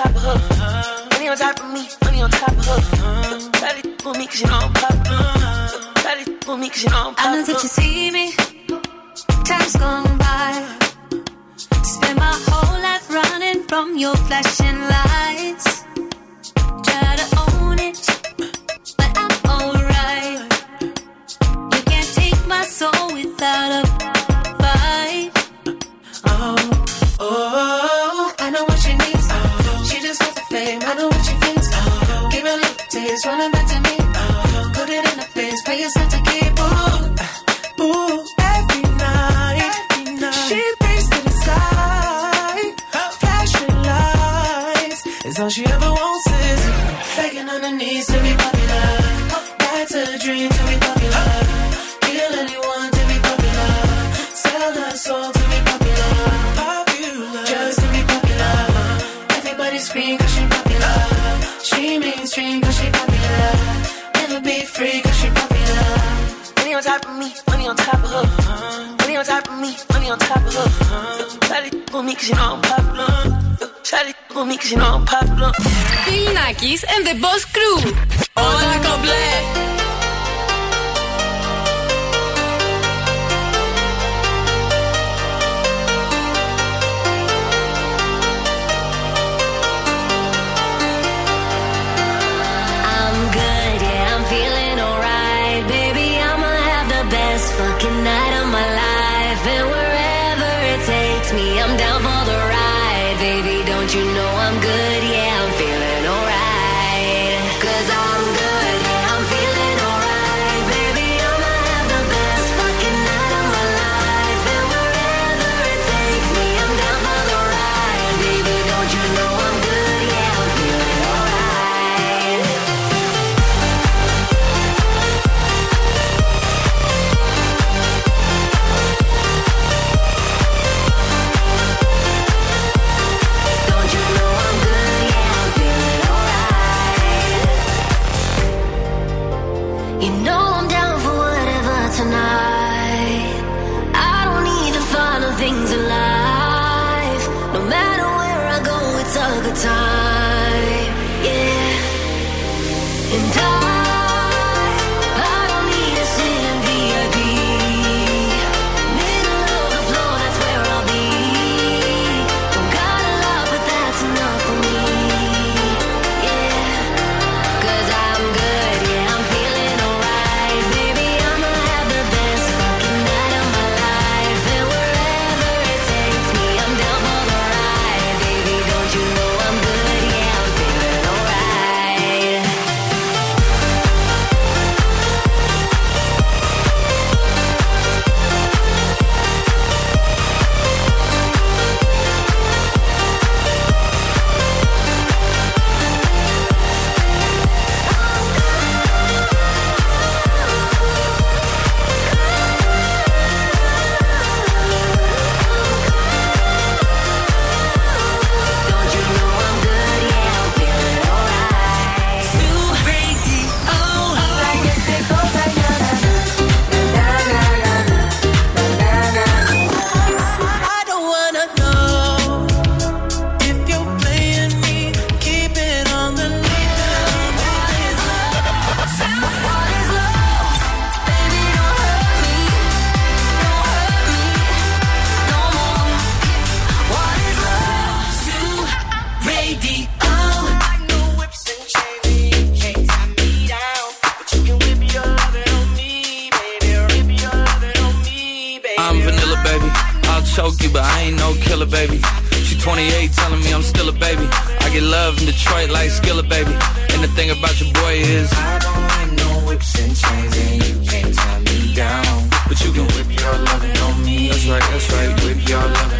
top of her. Money on top of me, money on top of her. For me cause you know I'm popular. Daddy for me cause you know I'm I know that you see me. Time's gone by. Spend my whole life running from your flashing lights. Try to own it, but I'm alright. You can't take my soul without a taste, running back to me. Oh, put it in her face, pay yourself to keep. Ooh, ooh, every night, she prays to the sky. Flashing lights is all she ever wants is begging on her knees to be popular. That's a dream to be popular. Kill anyone to be popular. Sell her soul top of me, money on top of her. Money on top of me, money on top of her. Try to me cause you know I'm popular. Try to me cause you know I'm popular. Bill Nackis and the Boss Crew. All Hola, complet. Detroit like Skilla, baby. And the thing about your boy is I don't like no whips and chains, and you can't tie me down. But you can whip your loving on me. That's right, that's right. Whip your me.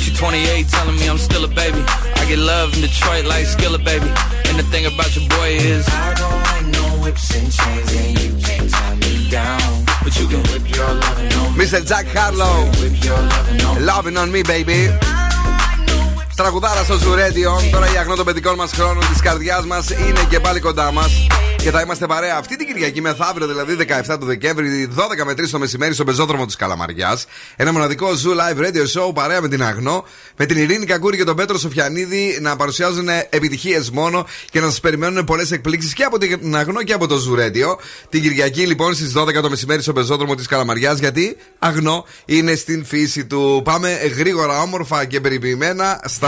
She 28, telling me I'm still a baby. I get love in Detroit like Skilla, baby. And the thing about your boy is I don't like no whips and chains, and you can't tie me down. But you can whip your loving on me. Mr. Jack Harlow. Loving on me, baby. Τραγουδάρα στο Ζουρέντιο. Τώρα η αγνό των παιδικών μας χρόνων της καρδιάς μας είναι και πάλι κοντά μας. Και θα είμαστε παρέα αυτή την Κυριακή μεθαύριο, δηλαδή 17 του Δεκέμβρη, 12 με 3 το μεσημέρι στο πεζόδρομο της Καλαμαριάς. Ένα μοναδικό Zoo Live Radio Show παρέα με την Αγνό, με την Ειρήνη Κακούρη και τον Πέτρο Σοφιανίδη να παρουσιάζουν επιτυχίες μόνο και να σας περιμένουν πολλές εκπλήξεις και από την Αγνό και από το Zoo Radio. Την Κυριακή λοιπόν στις 12 το μεσημέρι στο πεζόδρομο της Καλαμαριάς, γιατί Αγνό είναι στην φύση του. Πάμε γρήγορα, όμορφα και περιποιημένα στα.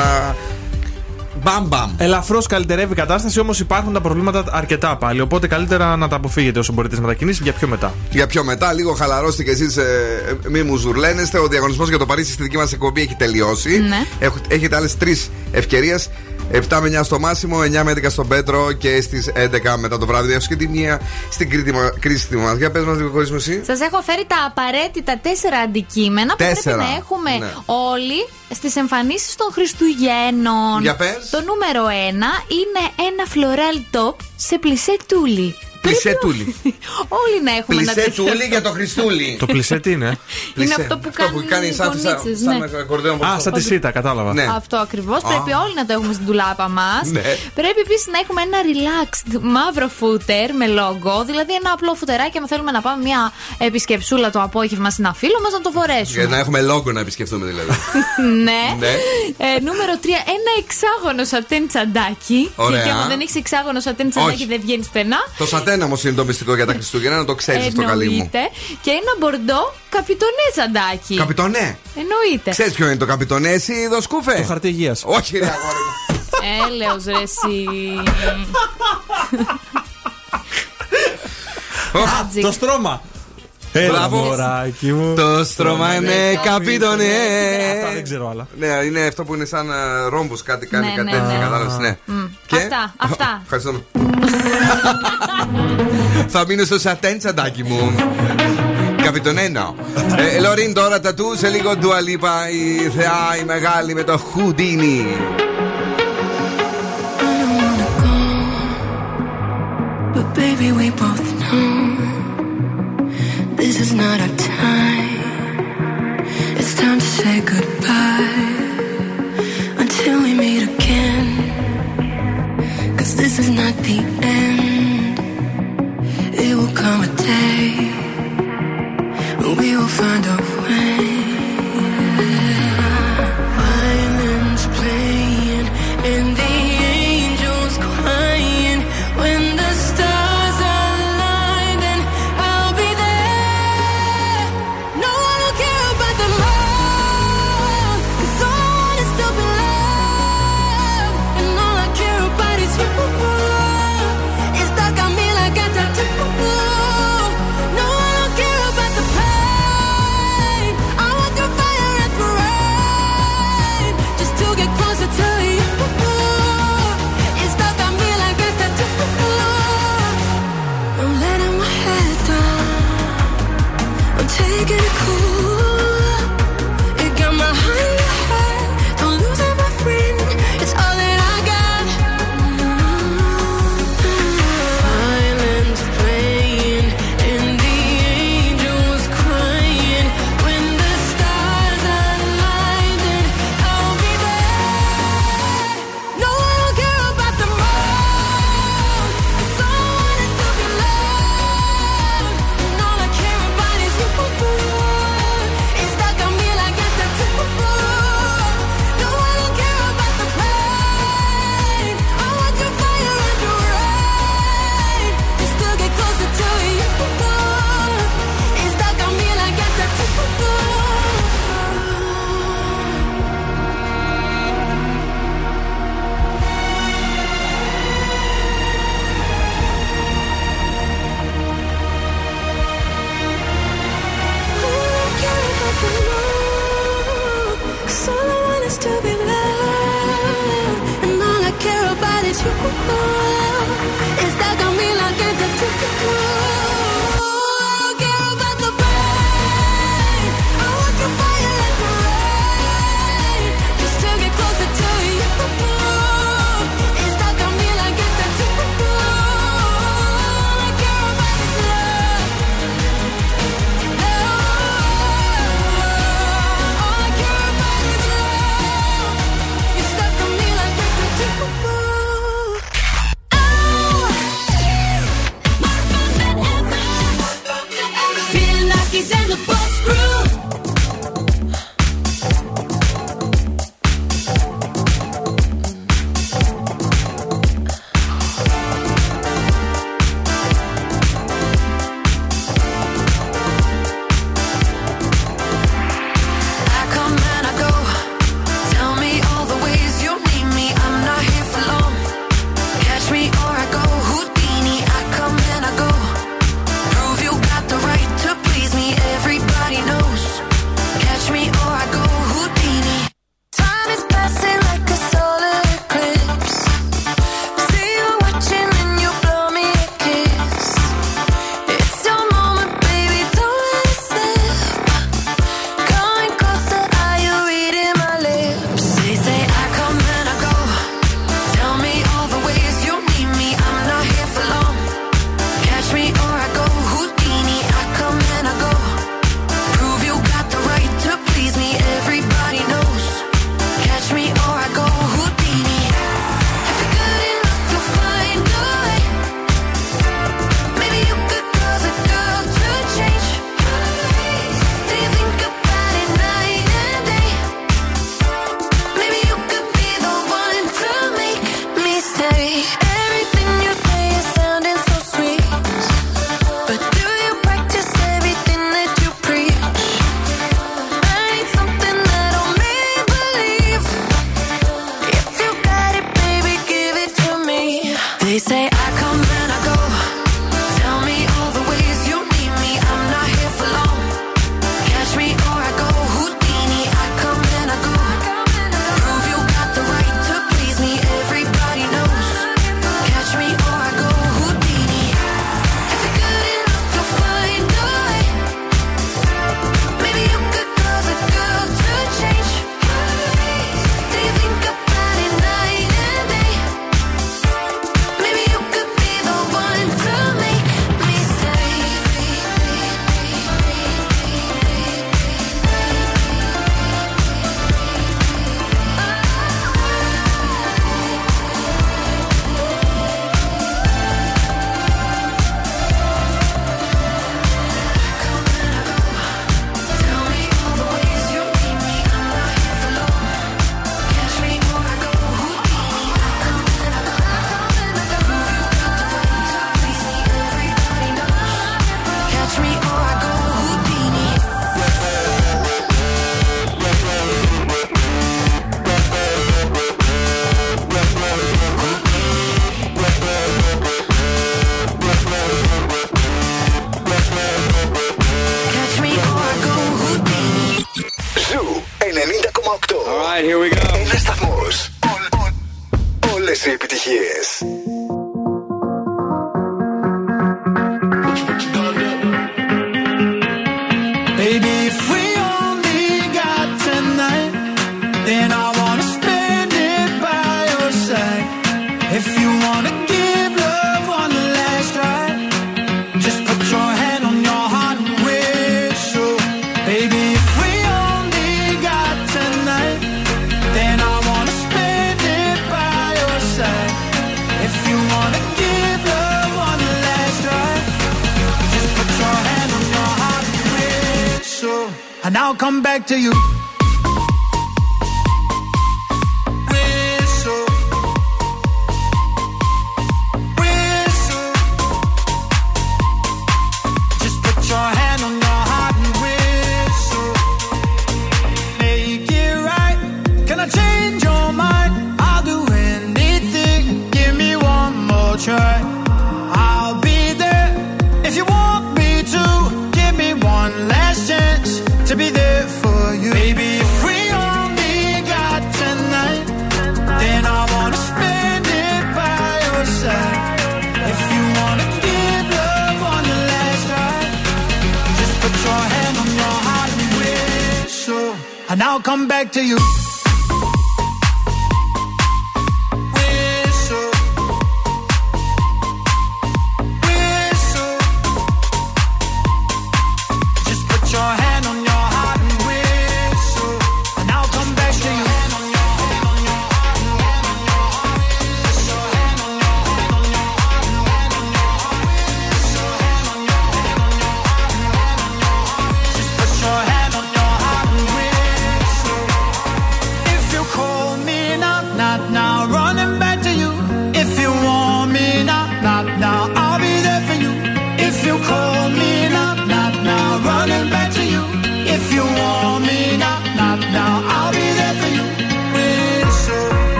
Μπαμ μπαμ. Ελαφρώς καλυτερεύει η κατάσταση, όμως υπάρχουν τα προβλήματα αρκετά πάλι. Οπότε καλύτερα να τα αποφύγετε όσο μπορείτε τις μετακινήσεις για πιο μετά. Για πιο μετά, λίγο χαλαρώστε κι εσείς, ε, μη μου ζουρλένεστε. Ο διαγωνισμός για το Παρίσι στη δική μας εκπομπή έχει τελειώσει. Ναι. Έχ- έχετε άλλες τρεις ευκαιρίες. 7 με 9 στο Μάσιμο, 9 με 11 στον Πέτρο και στις 11 μετά το βράδυ. Έχω και τη μία στην Κρήτη μα- Κρίστη μα. Για πες μας λίγο χωρί μουσική. Σας έχω φέρει τα απαραίτητα τέσσερα αντικείμενα που Τέσσερα. πρέπει να έχουμε Ναι. όλοι στις εμφανίσεις των Χριστουγέννων. Για πες. Το νούμερο ένα είναι ένα floral top σε πλισέ τούλι. Πλησέ τούλι. (laughs) Όλοι να έχουμε ένα Πλησέ τέτοιο τούλι top. για το Χριστούλι. Το πλισέ τι είναι; Είναι αυτό που κάνει, σαν, σαν, γονίτσες, σαν ναι. ακορδέον Α, σαν τη σίτα, κατάλαβα. Ναι. Αυτό ακριβώς. Α. Πρέπει όλοι να το έχουμε στην τουλάπα μας. Ναι. Πρέπει επίσης να έχουμε ένα relaxed μαύρο φούτερ με logo. Δηλαδή ένα απλό φουτεράκι. Αν θέλουμε να πάμε μια επισκεψούλα το απόγευμα στην αφήλο μα να το φορέσουμε. Για να έχουμε λόγο να επισκεφτούμε δηλαδή. (laughs) ναι. Ναι. Ε, νούμερο 3. Ένα εξάγωνο σατέν τσαντάκι. Ωραία. Γιατί άμα δεν έχεις εξάγωνο σατέν τσαντάκι Όχι. δεν βγαίνεις πουθενά. το σατένα όμως είναι το μυστικό για τα Χριστούγεννα, να το ξέρεις αυτό καλή μου. Εννοείται. Και ένα μπορντό καπιτονέ τσαντάκι. Καπιτονέ. Εννοείται. Ξέρεις ποιο είναι το καπιτονέ, εσύ εδώ σκούφε. Το χαρτί υγείας. Όχι, ρε αγόρι μου. Έλεος ρε εσύ. Magic. Το στρώμα. Έλα, Μπράβο. μωράκι μου. Το στρώμα είναι καπιτονέ. Αυτά δεν ξέρω άλλα. Ναι, είναι αυτό που είναι σαν ρόμπους, κάτι κάνει, Ναι, κάτι ναι, τέτοιο. ναι. Κατάλαβες, ναι. Μμ. Και; Αυτά, αυτά. (laughs) Ευχαριστούμε. Θα μείνω στο σατέν τσαντάκι μου. Καπιτονένο. Ε, Λωρίν τώρα τατού, σε λίγο ντουαλίπα η θεά η μεγάλη με το χουντίνι. But baby, we both know this is not our time. It's time to say goodbye until we meet again. Cause this is not the end. It will come a day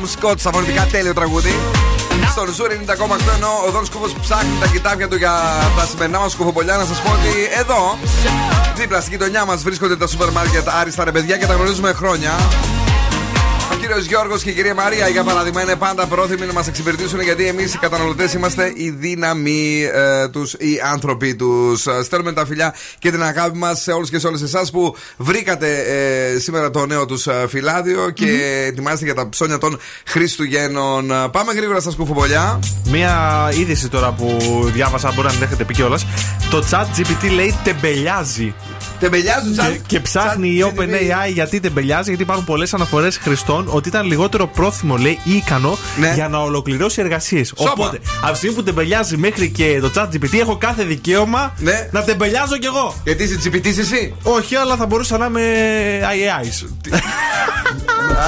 Jones, Calum Scott στα φωνητικά τέλειο τραγούδι. Στον Zoo 90,8 ενώ ο Δον Σκούφος ψάχνει τα κοιτάπια του για τα σημερινά μας σκουφοπολιά. Να σας πω ότι εδώ, δίπλα στην γειτονιά μας βρίσκονται τα σούπερ μάρκετ άριστα ρε παιδιά και τα γνωρίζουμε χρόνια. Ο κύριος Γιώργος και η κυρία Μαρία, για παράδειγμα, είναι πάντα πρόθυμοι να μας εξυπηρετήσουν γιατί εμείς οι καταναλωτές είμαστε η δύναμη ε, τους, οι άνθρωποι τους. Στέλνουμε τα φιλιά και την αγάπη μας σε όλους και σε όλες εσάς που βρήκατε ε, σήμερα το νέο τους φυλλάδιο και ετοιμάστε για τα ψώνια των Χριστουγέννων. Ε, Πάμε γρήγορα στα σκουφομπολιά. Μία είδηση τώρα που διάβασα, μπορεί να μην έχετε πει κιόλας. Το chat GPT λέει τεμπελιάζει. Τεμπελιάζουν chat. Και, και ψάχνει η OpenAI γιατί τεμπελιάζει, γιατί υπάρχουν πολλές αναφορές χρηστών ότι ήταν λιγότερο πρόθυμο, λέει, ή ικανό Ναι. για να ολοκληρώσει εργασίες. Οπότε, από τη στιγμή που τεμπελιάζει μέχρι και το chat GPT, έχω κάθε δικαίωμα να τεμπελιάζω κι εγώ. Ναι. Γιατί είσαι GPT εσύ; Όχι, αλλά θα μπορούσα να είμαι IAIs. (laughs)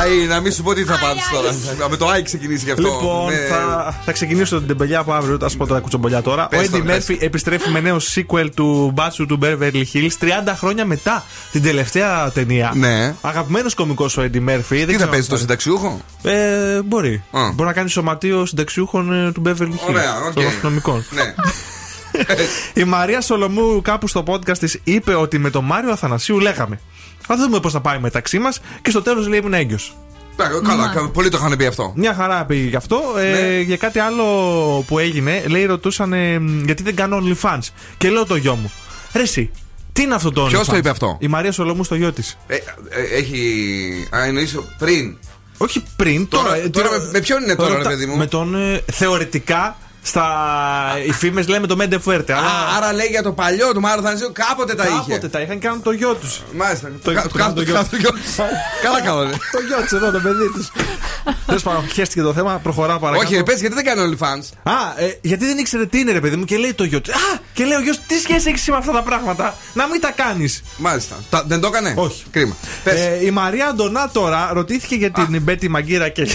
Άι, να μην σου πω τι θα πάρεις τώρα. Με το AI ξεκινήσει γι' αυτό. Λοιπόν, Ναι. θα, θα ξεκινήσω την τεμπελιά από αύριο. Θα σου πω τα κουτσομπολιά τώρα. Πες ο το, Eddie πες. Murphy επιστρέφει με νέο sequel του μπάτσου του Beverly Hills 30 χρόνια μετά την τελευταία ταινία. Ναι. Αγαπημένος κωμικός ο Eddie Murphy. Δεν Τι ξέρω θα αν παίζει το συνταξιούχο; Ε, μπορεί. Μπορεί να κάνει σωματείο συνταξιούχων ε, του Beverly Hills. Ωραία, οκ. Των αστυνομικών. Ναι. (laughs) Η Μαρία Σολομού κάπου στο podcast της είπε ότι με τον Μάριο Αθανασίου λέγαμε. Θα δούμε πώς θα πάει μεταξύ μας και στο τέλος λέει ήμουν έγκυος. Καλά, κα- πολλοί το είχαν πει αυτό. Μια χαρά πήγε γι' αυτό. Ε, Ναι. για κάτι άλλο που έγινε, λέει, ρωτούσαν ε, γιατί δεν κάνω OnlyFans. Και λέω το γιο μου. Ρε εσύ, τι είναι αυτό το OnlyFans. Ποιος το είπε αυτό; Η Μαρία Σολομού στο γιο της. Ε, ε, έχει. Α, εννοείς πριν. Όχι πριν, τώρα. Τώρα- ε, τώρα τι- με- με ποιον είναι τώρα, ρε ρωτά- παιδί μου; Με τον. ε, θεωρητικά στα. Οι φήμες λέμε το Μέντε Φουέρτε. Α, άρα λέει για το παλιό του Μάρο Θανασίου κάποτε τα είχε. Κάποτε τα είχαν κάνει το γιο τους. Μάλιστα. Το- Κα- το- κάτω- το γιο κάτω- τους. γιο τους. Καλά κάνω. Το γιο τη εδώ, το παιδί τους. Τέλος πάντων, χαίστηκε το θέμα, προχωράω παρακάτω. Όχι, ρε, πες γιατί δεν κάνει OnlyFans; Α, ε, γιατί δεν ήξερε τι είναι, ρε παιδί μου, και λέει το γιο του. Α, και λέει ο γιος, τι σχέση έχεις με αυτά τα πράγματα; Να μην τα κάνεις. Μάλιστα. Τα- δεν το έκανε; Όχι. Κρίμα. Ε, η Μαρία Αντωνά τώρα ρωτήθηκε για την Μπέτη Μαγκύρα και.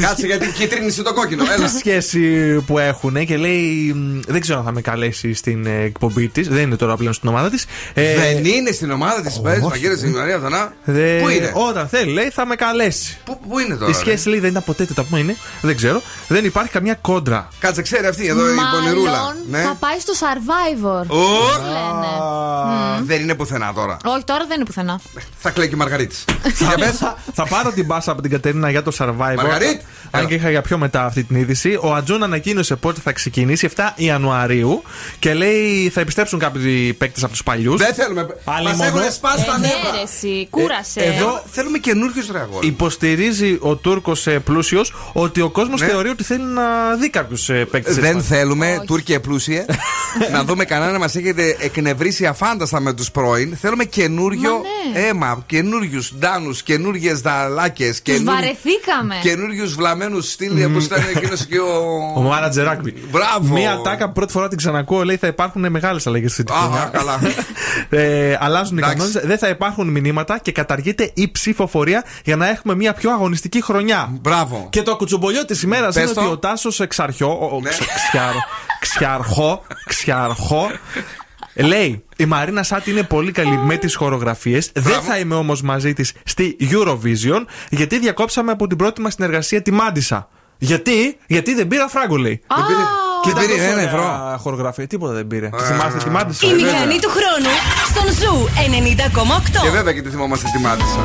Κάτσε γιατί κίτρινησε το κόκκινο. (laughs) τη Έλα. σχέση που έχουν και λέει. μ, Δεν ξέρω αν θα με καλέσει στην ε, εκπομπή της. Δεν είναι τώρα πλέον στην ομάδα της. Δεν είναι στην ομάδα της Πες, όχι. Μαγκύρε η Μαρία Δανά. Δε- Πού είναι; Όταν θέλει, λέει, θα με καλέσει. Πού, πού είναι τώρα. Η ρε; σχέση λέει δεν ήταν ποτέ τέτοια που είναι. Δεν ξέρω. Δεν υπάρχει καμιά κόντρα. Κάτσε, ξέρει αυτή εδώ η πονηρούλα. Μάλλον Ναι. θα πάει στο Survivor. Ω! Πώς λένε. Δεν είναι πουθενά τώρα. Όχι, τώρα δεν είναι πουθενά. Θα κλαίει και η Μαργαρίτης. Για πες. θα, θα πάρω την μπάσα από την Κατερίνα για το Survivor. Μαργαρίτ! Αν και είχα για πιο μετά αυτή την είδηση. Ο Ατζούν ανακοίνωσε πότε θα ξεκινήσει, 7 Ιανουαρίου. Και λέει θα επιστρέψουν κάποιοι παίκτες από τους παλιούς. Δεν θέλουμε. Άλλη Μας μόνο. έχουν σπάσει τα νεύρα. Ενέρεση, κούρασε. Ε, εδώ- Θέλουμε καινούριου ρε αγόρι. Υποστηρίζει ο Τούρκος πλούσιος ότι ο κόσμος Ναι. θεωρεί ότι θέλει να δει κάποιους παίκτες. Δεν θέλουμε, Τούρκια πλούσιε, (laughs) να δούμε κανένα να μας έχετε εκνευρίσει αφάνταστα με τους πρώην. Θέλουμε καινούριο Μα ναι. αίμα, καινούριους ντάνους, καινούριες δαλάκες, Τους βαρεθήκαμε. καινούριους βλαμμένου στήλοι όπω ήταν εκείνος και ο. Ο Μάνατζερ Ράκμπι. Μπράβο. Μία τάκα που πρώτη φορά την ξανακούω λέει θα υπάρχουν μεγάλες αλλαγές στη Αχα, χρονιά. καλά. ε, αλλάζουν οι Εντάξει. κανόνες, δεν θα υπάρχουν μηνύματα και καταργείται η ψηφοφορία για να έχουμε μια πιο αγωνιστική χρονιά. Μπράβο. Και το κουτσομπολιό της ημέρας Πες είναι το. ότι ο Τάσος Εξαρχιό. ο- ο- Ναι. ξ- ξιαρ- Ξιαρχό. Ξιαρχό. Λέει, η Μαρίνα Σάτι είναι πολύ καλή με τις χορογραφίες. Δεν θα είμαι όμως μαζί της στη Eurovision, γιατί διακόψαμε από την πρώτη μας συνεργασία τη Μάντισα. Γιατί, γιατί δεν πήρα φράγκο, λέει. Και ήταν πήρε τόσο ένα ωραία ευρώ. Χορογραφία, τίποτα δεν πήρε. Τη θυμάστε τη Μάντισα. Η μηχανή του χρόνου στον Ζου 90,8. Και βέβαια και τι θυμόμαστε στη Μάντισα.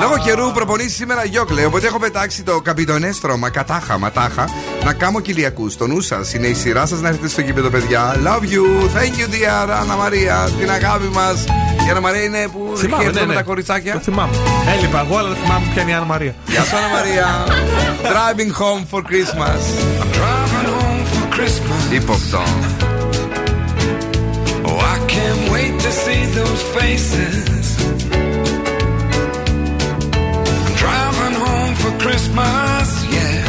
Λόγω καιρού προπονήσει σήμερα γιόκλε, οπότε έχω πετάξει το καπιτονέστρωμα κατάχα ματάχα να κάνω κυλιακούς. Στο νου σας είναι η σειρά σας να έρθετε στο κήπεδο, παιδιά. Love you, thank you, dear Anna Maria, την αγάπη μας. Η Anna Maria είναι που Θυμάμαι, χαίρεται ναι, με ναι. τα κοριτσάκια. Το θυμάμαι. Έλειπα εγώ, αλλά δεν θυμάμαι ποια είναι η Άννα Μαρία. Γεια σου, Anna Maria. (laughs) Driving home for Christmas. Christmas. Et pourtant. Oh, I can't wait to see those faces. I'm driving home for Christmas, yeah.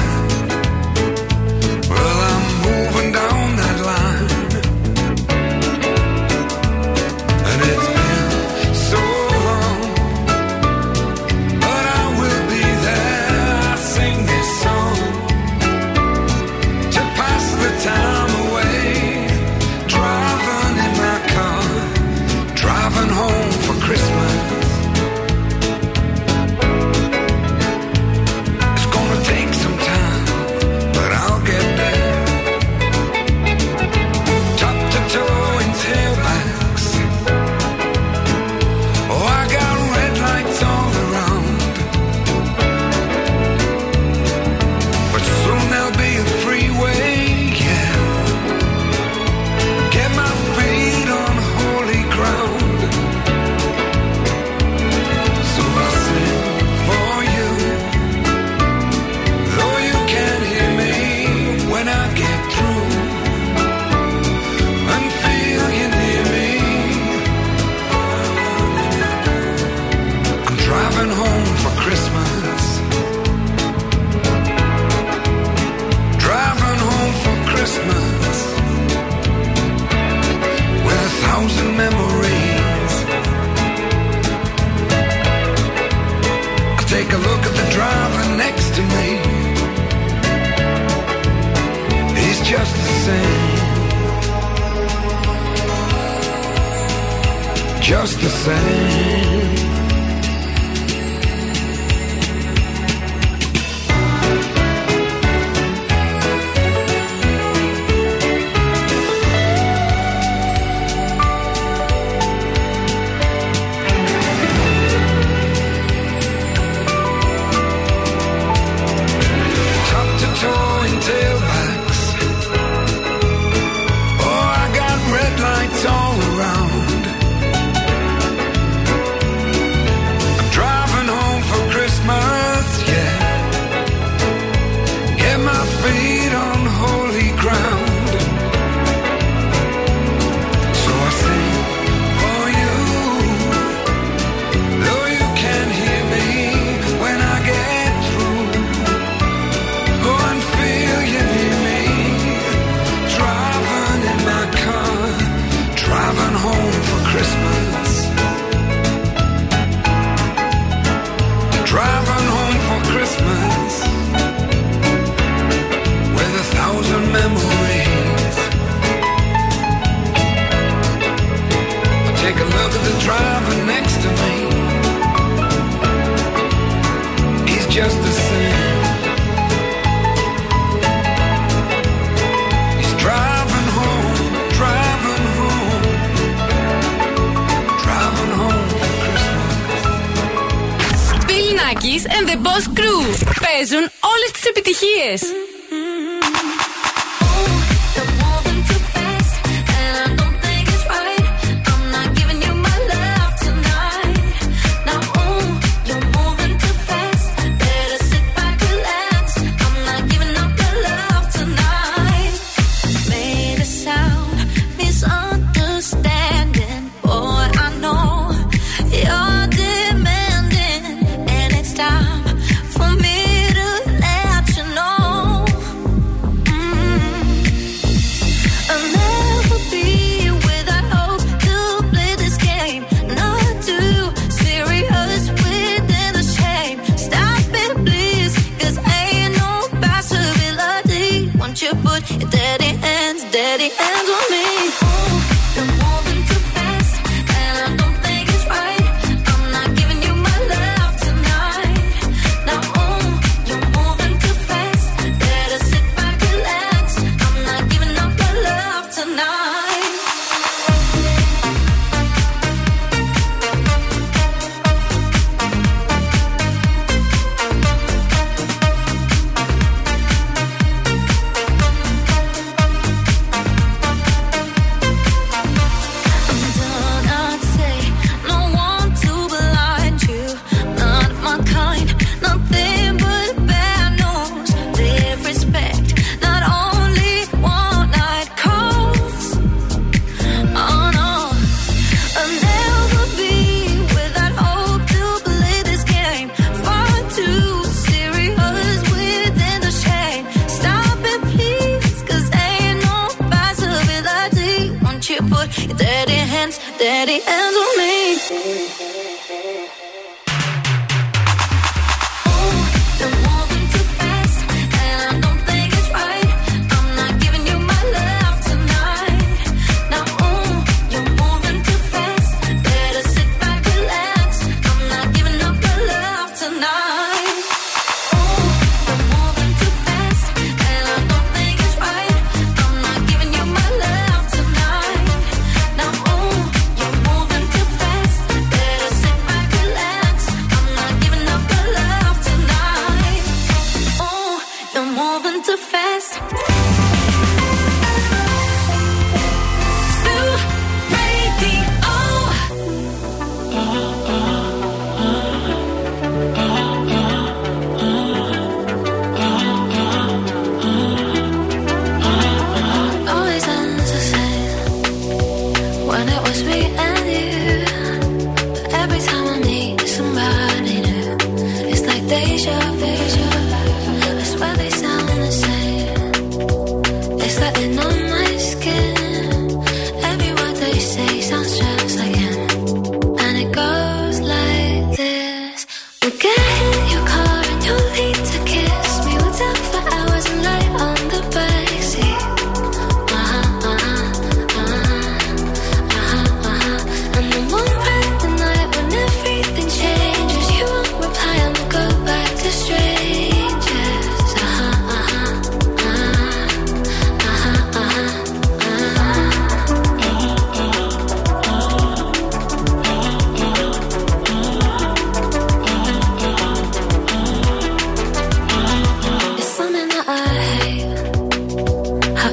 like that.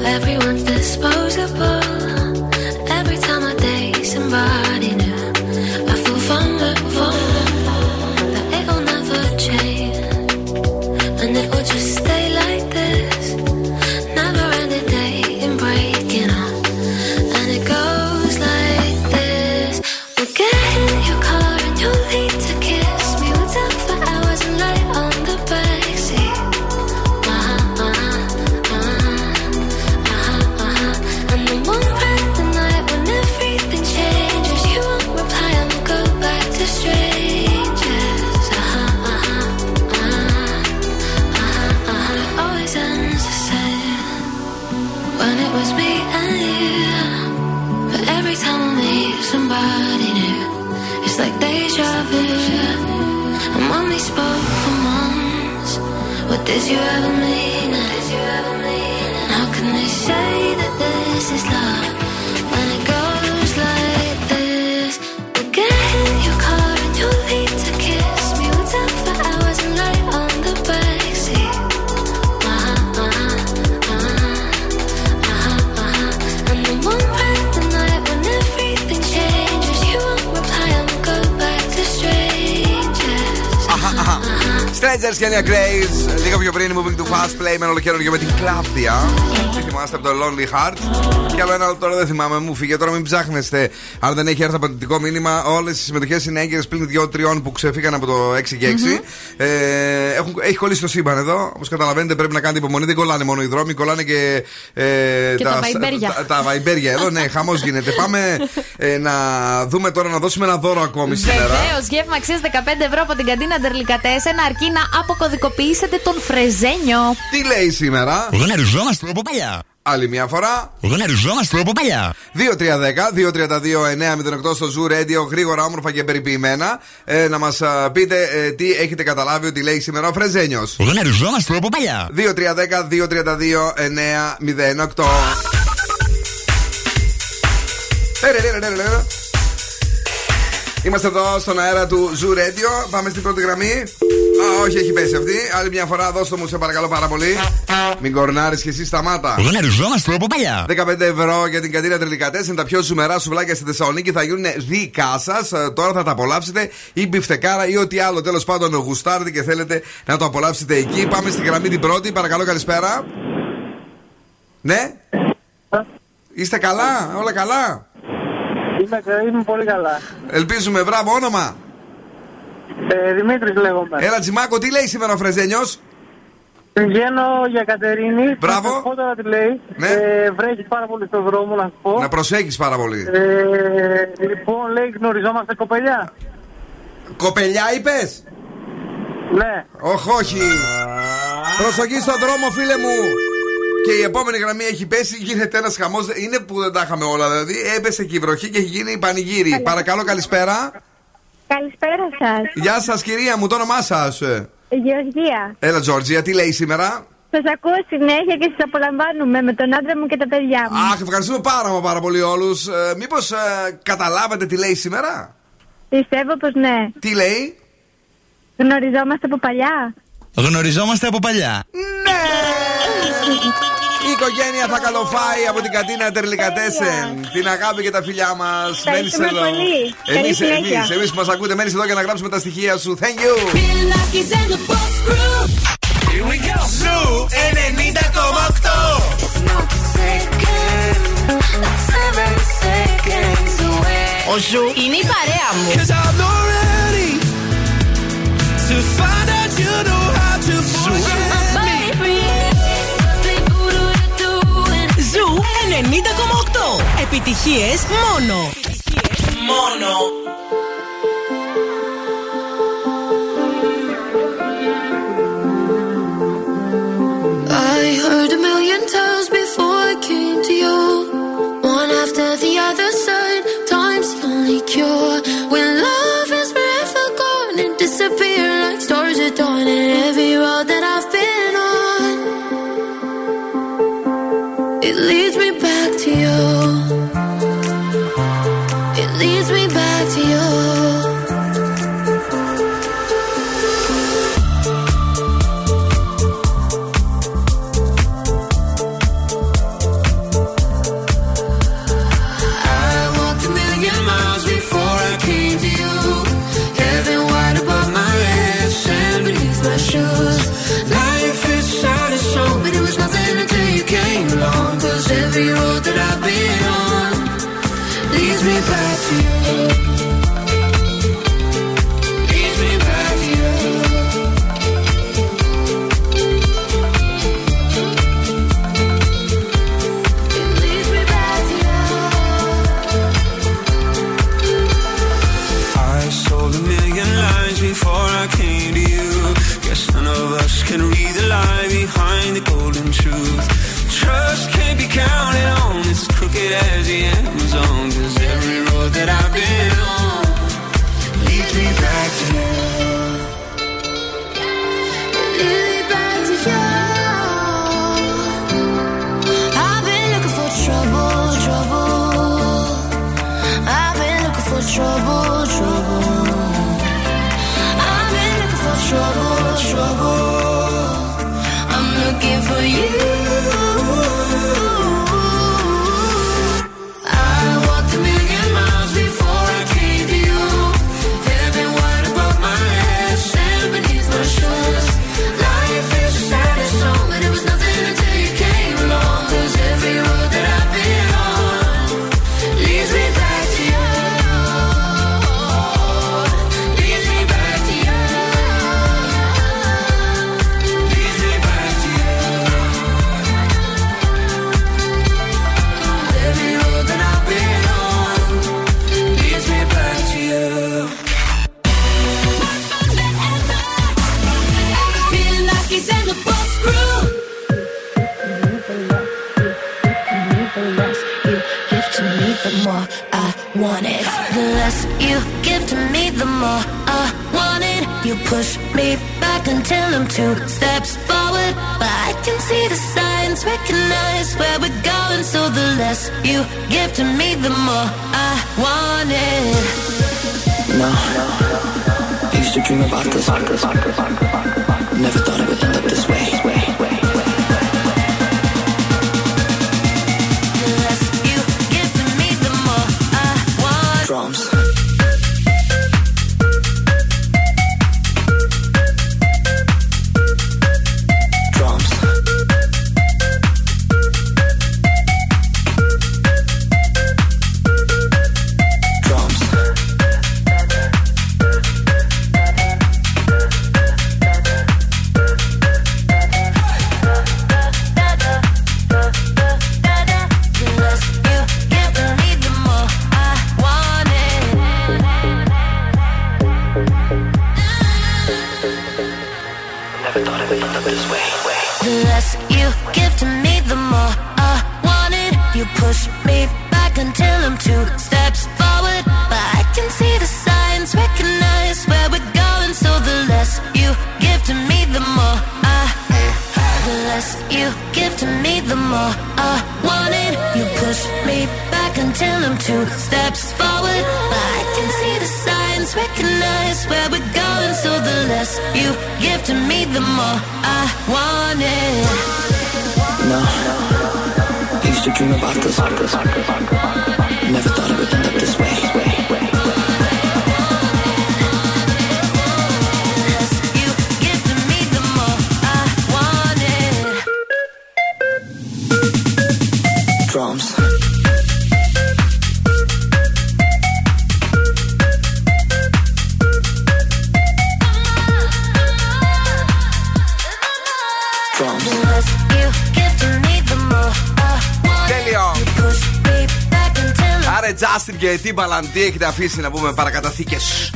Everyone's disposable. Strangers και Anya Grace. Λίγο πιο πριν moving to fast play με ολοκαίρι με την Κλάβδια. Τι θυμάστε από το Lonely Heart. Και άλλο ένα τώρα δεν θυμάμαι, μου φύγε. Τώρα μην ψάχνεστε. Αν δεν έχει έρθει απαντητικό μήνυμα, όλες οι συμμετοχές είναι έγκαιρες πλην 2-3 που ξεφύγαν από το 6 και 6. Ε, έχουν, έχει κολλήσει το σύμπαν εδώ. Όπως καταλαβαίνετε, πρέπει να κάνετε υπομονή. Δεν κολλάνε μόνο οι δρόμοι, κολλάνε και, ε, Και τα βαϊμπέρια. τα, τα βαϊμπέρια εδώ. Ναι, χαμός γίνεται. Πάμε ε, να δούμε τώρα να δώσουμε ένα δώρο ακόμη σήμερα. Βεβαίως, γεύμα αξίας 15 ευρώ από την καντίνα Ντερλικατέσεν, αρκεί να αποκωδικοποιήσετε τον Φρεζένιο. Τι λέει σήμερα; Γνωριζόμαστε από παλιά. Άλλη μια φορά. Γνωριζόμαστε από παλιά. 2-3-10-2-32-9-08 στο Zoo Radio, γρήγορα, όμορφα και περιποιημένα. Ε, να μας πείτε ε, τι έχετε καταλάβει ότι λέει σήμερα ο Φρεζένιος. Γνωριζόμαστε από παλιά. 2-3-10-2-32-9-08. Τερερερερερε. Είμαστε εδώ στον αέρα του Zoo Radio. Πάμε στην πρώτη γραμμή. Α, όχι, έχει πέσει αυτή. Άλλη μια φορά, δώστε μου, σε παρακαλώ πάρα πολύ. Μην κορνάρεις και εσύ σταμάτα. Γνωριζόμαστε από παλιά. 15 ευρώ για την καντίνα Τριλικατέ είναι τα πιο ζουμερά σουβλάκια στη Θεσσαλονίκη. Θα γίνουν δικά σας. Τώρα θα τα απολαύσετε ή μπιφτεκάρα ή ό,τι άλλο τέλος πάντων γουστάρετε και θέλετε να το απολαύσετε εκεί. Πάμε στη γραμμή την πρώτη. Παρακαλώ, καλησπέρα. Ναι; Είστε καλά, όλα καλά; Είμαι, είμαι πολύ καλά. Ελπίζουμε, μπράβο, όνομα. Ε, Δημήτρης λέγομαι. Έλα, Τζιμάκο, τι λέει σήμερα ο Φρεζένιος; Πηγαίνω για Κατερίνη. Μπράβο. Θα σου πω τώρα τι λέει. Ναι. Ε, βρέχεις πάρα πολύ στον δρόμο, να σου πω. Να προσέχεις πάρα πολύ. Ε, λοιπόν, λέει, γνωριζόμαστε κοπελιά. Κοπελιά είπες; Ναι. Όχι, όχι. Προσοχή στον δρόμο, φίλε μου. Και η επόμενη γραμμή έχει πέσει, γίνεται ένας χαμός. Είναι που δεν τα είχαμε όλα, δηλαδή. Έπεσε και η βροχή και έχει γίνει πανηγύρι. Παρακαλώ, καλησπέρα. Καλησπέρα σας. Γεια σας, κυρία μου, το όνομά σας. Γεωργία. Έλα, Τζόρτζια, τι λέει σήμερα; Σας ακούω συνέχεια και σας απολαμβάνουμε με τον άντρα μου και τα παιδιά μου. Αχ, ευχαριστούμε πάρα, μα πάρα πολύ όλους. Ε, Μήπως καταλάβατε τι λέει σήμερα; Πιστεύω πως ναι. Τι λέει; Γνωριζόμαστε από παλιά; Γνωριζόμαστε από παλιά. Ναι! Η οικογένεια θα καλοφάει από την Κατίνα Ντελικατέσεν. Την αγάπη και τα φιλιά μας. Μένεις Ευχαριστούμε εδώ. πολύ. Καλή Εμείς συνέχεια. εμείς, εμείς που μας ακούτε, μένεις εδώ για να γράψουμε τα στοιχεία σου. Thank you. Here we go. Zoo 90,8. Ο Ζου είναι η παρέα μου. Επιτυχίες μόνο. Μόνο. Και τι μπαλαντή έχετε αφήσει να πούμε παρακαταθήκες.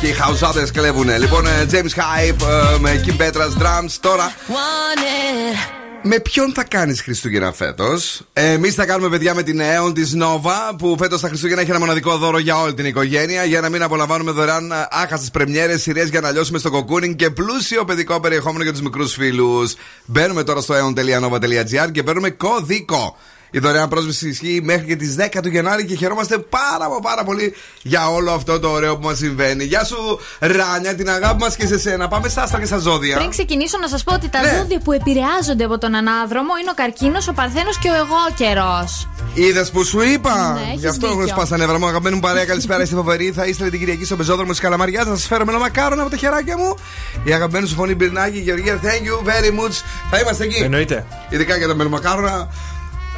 Και οι χαουζάδες κλέβουνε. Λοιπόν, ε, James Hype ε, με Kim Petras Drums. Τώρα, want it. με ποιον θα κάνεις Χριστούγεννα φέτος; Εμείς θα κάνουμε παιδιά με την Aeon της Nova που φέτος τα Χριστούγεννα έχει ένα μοναδικό δώρο για όλη την οικογένεια. Για να μην απολαμβάνουμε δωρεάν άχαστες πρεμιέρες, σειρές για να λιώσουμε στο κοκκούνινγκ και πλούσιο παιδικό περιεχόμενο για τους μικρούς φίλους. Μπαίνουμε τώρα στο aeon.nova.gr και παίρνουμε κωδικό. Η δωρεάν πρόσβαση ισχύει μέχρι και τις 10 του Γενάρη και χαιρόμαστε πάρα μα πάρα πολύ για όλο αυτό το ωραίο που μας συμβαίνει. Γεια σου, Ράνια, την αγάπη μας και σε σένα. Πάμε στα άστρα και στα ζώδια. Πριν ξεκινήσω να σας πω ότι τα Ναι. ζώδια που επηρεάζονται από τον ανάδρομο είναι ο καρκίνος, ο παρθένος και ο εγώ καιρό. Είδες που σου είπα! Ναι, έχεις Γι' αυτό έχω δίκιο. σπάσει τα νεύρα μου. Αγαπημένη μου παρέα, καλησπέρα. Είστε φοβεροί. Θα είστε την Κυριακή στο πεζόδρομο της Καλαμαριάς. Θα σας φέρω μελομακάρονα από τα χεράκια μου. Η αγαπημένη σου φωνή Μπυρνάκη, Γεωργία, thank you very much. Θα είμαστε εκεί. Εννοείται. Ειδικά για τα μελομακάρονα.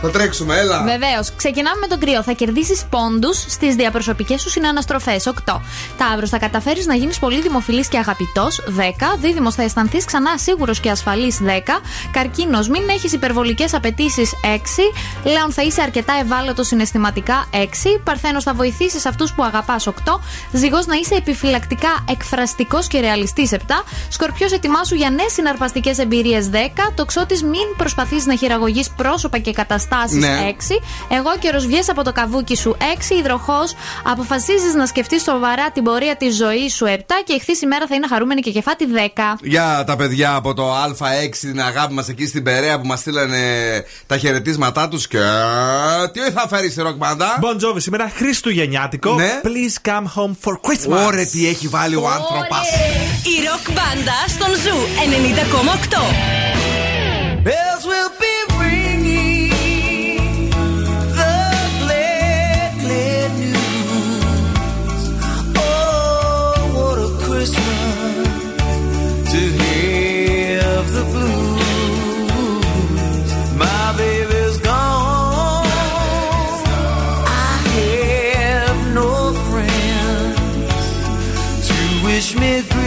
Θα τρέξουμε, έλα. Βεβαίως. Ξεκινάμε με τον κρύο. Θα κερδίσεις πόντους στις διαπροσωπικές σου συναναστροφές. 8. Ταύρος. Θα καταφέρεις να γίνεις πολύ δημοφιλής και αγαπητός. 10. Δίδυμος. Θα αισθανθείς ξανά σίγουρος και ασφαλής. 10. Καρκίνος. Μην έχεις υπερβολικές απαιτήσεις. 6. Λέων. Θα είσαι αρκετά ευάλωτος συναισθηματικά. 6. Παρθένος. Θα βοηθήσεις αυτούς που αγαπάς. 8. Ζυγός. Να είσαι επιφυλακτικά εκφραστικός και ρεαλιστής. 7. Σκορπιός. Ετοιμάσου για νέες συναρπαστικές εμπειρίες. 10. Τοξότη. Μην προσπαθείς να χειραγωγείς πρόσωπα και καταστάσει. Ναι. 6. Αιγόκερω βγες από το καβούκι σου 6. Υδροχόος. Αποφασίζεις να σκεφτείς σοβαρά την πορεία της ζωής σου 7. Και Ιχθύς, η μέρα θα είναι χαρούμενη και κεφάτη 10. Για τα παιδιά από το Α6, την αγάπη μας εκεί στην Περέα που μας στείλανε τα χαιρετίσματά τους και. Τι θα φέρεις στη ροκ μπάντα; Bon Jovi, σήμερα Χριστουγεννιάτικο. Ναι. Please come home for Christmas. Ωρε τι έχει βάλει ο άνθρωπος. Η ροκ μπάντα στον Zoo 90,8. Bells will be me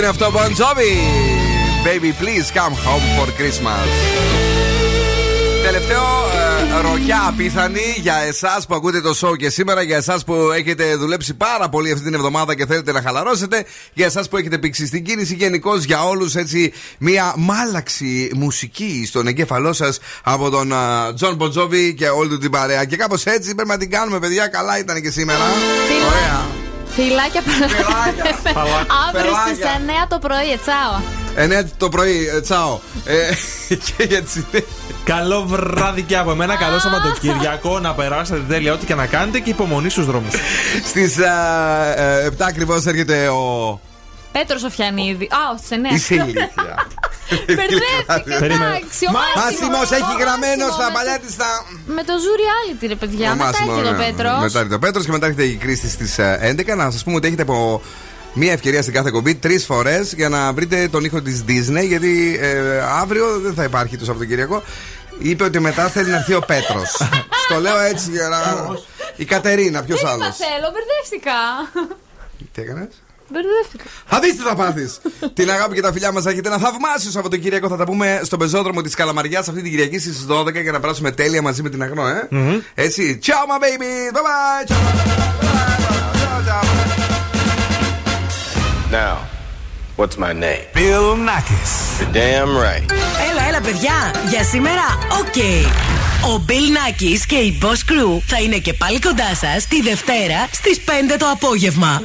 είναι αυτό, Bon Jovi. Baby, please come home for Christmas. Τελευταίο ε, ροκιά απίθανη για εσάς που ακούτε το show και σήμερα, για εσάς που έχετε δουλέψει πάρα πολύ αυτή την εβδομάδα και θέλετε να χαλαρώσετε, για εσάς που έχετε πήξει στην κίνηση, γενικώς για όλους έτσι μια μάλαξη μουσική στον εγκέφαλό σας από τον Jon Bon Jovi και όλη του την παρέα. Και κάπως έτσι πρέπει να την κάνουμε, παιδιά. Καλά ήταν και σήμερα. Ωραία. Φιλάκια Αύριο στις Φιλάκια. 9 το πρωί, ετσάω. 9 το πρωί, ε, τσάω. Ε, και για τη συνέχεια. Καλό βράδυ και από εμένα. Καλό Σαββατοκύριακο. να περάσετε τέλεια ό,τι και να κάνετε και υπομονή στους δρόμους. Στις 7 ακριβώς έρχεται ο. Πέτρος Σοφιανίδη. Α, στι 9. Είσαι ηλίθεια. (laughs) Μπερδεύτηκα, Περίμενε. εντάξει. Ο Μάσιμος έχει ο γραμμένο Μάσιμο στα με- παλιά της τα. Με το ζούρι reality, ρε παιδιά. Ο Μετά Μάσιμος, έχει ο ναι. Πέτρος. Μετά έρχεται ο Πέτρος και μετά έρχεται η Κρίστη στις 11. Να σας πούμε ότι έχετε από μία ευκαιρία στην κάθε κομπή τρεις φορές για να βρείτε τον ήχο της Disney. Γιατί ε, αύριο δεν θα υπάρχει το Σαββατοκύριακο. Είπε ότι μετά θέλει να έρθει ο Πέτρος. (laughs) Στο λέω έτσι για να. Η Κατερίνα, ποιος Δεν άλλος; είπα θέλω, μπερδεύτηκα. Τι έκανες; Μπερδεύτηκα. Θα δεις τι θα πάθεις. (laughs) την αγάπη και τα φιλιά μας έχετε ένα θαυμάσιο Σαββατοκύριακο. Θα τα πούμε στον πεζόδρομο της Καλαμαριάς αυτή την Κυριακή στις 12 για να περάσουμε τέλεια μαζί με την Αγνό, ε. Έτσι. Ciao, my baby. Bye bye. Now, what's my name? Bill Nakis. You're damn right. Έλα, έλα, παιδιά. Για σήμερα, οκ. Ο Bill Nakis και η Boss Crew θα είναι και πάλι κοντά σας τη Δευτέρα στις 5 το απόγευμα.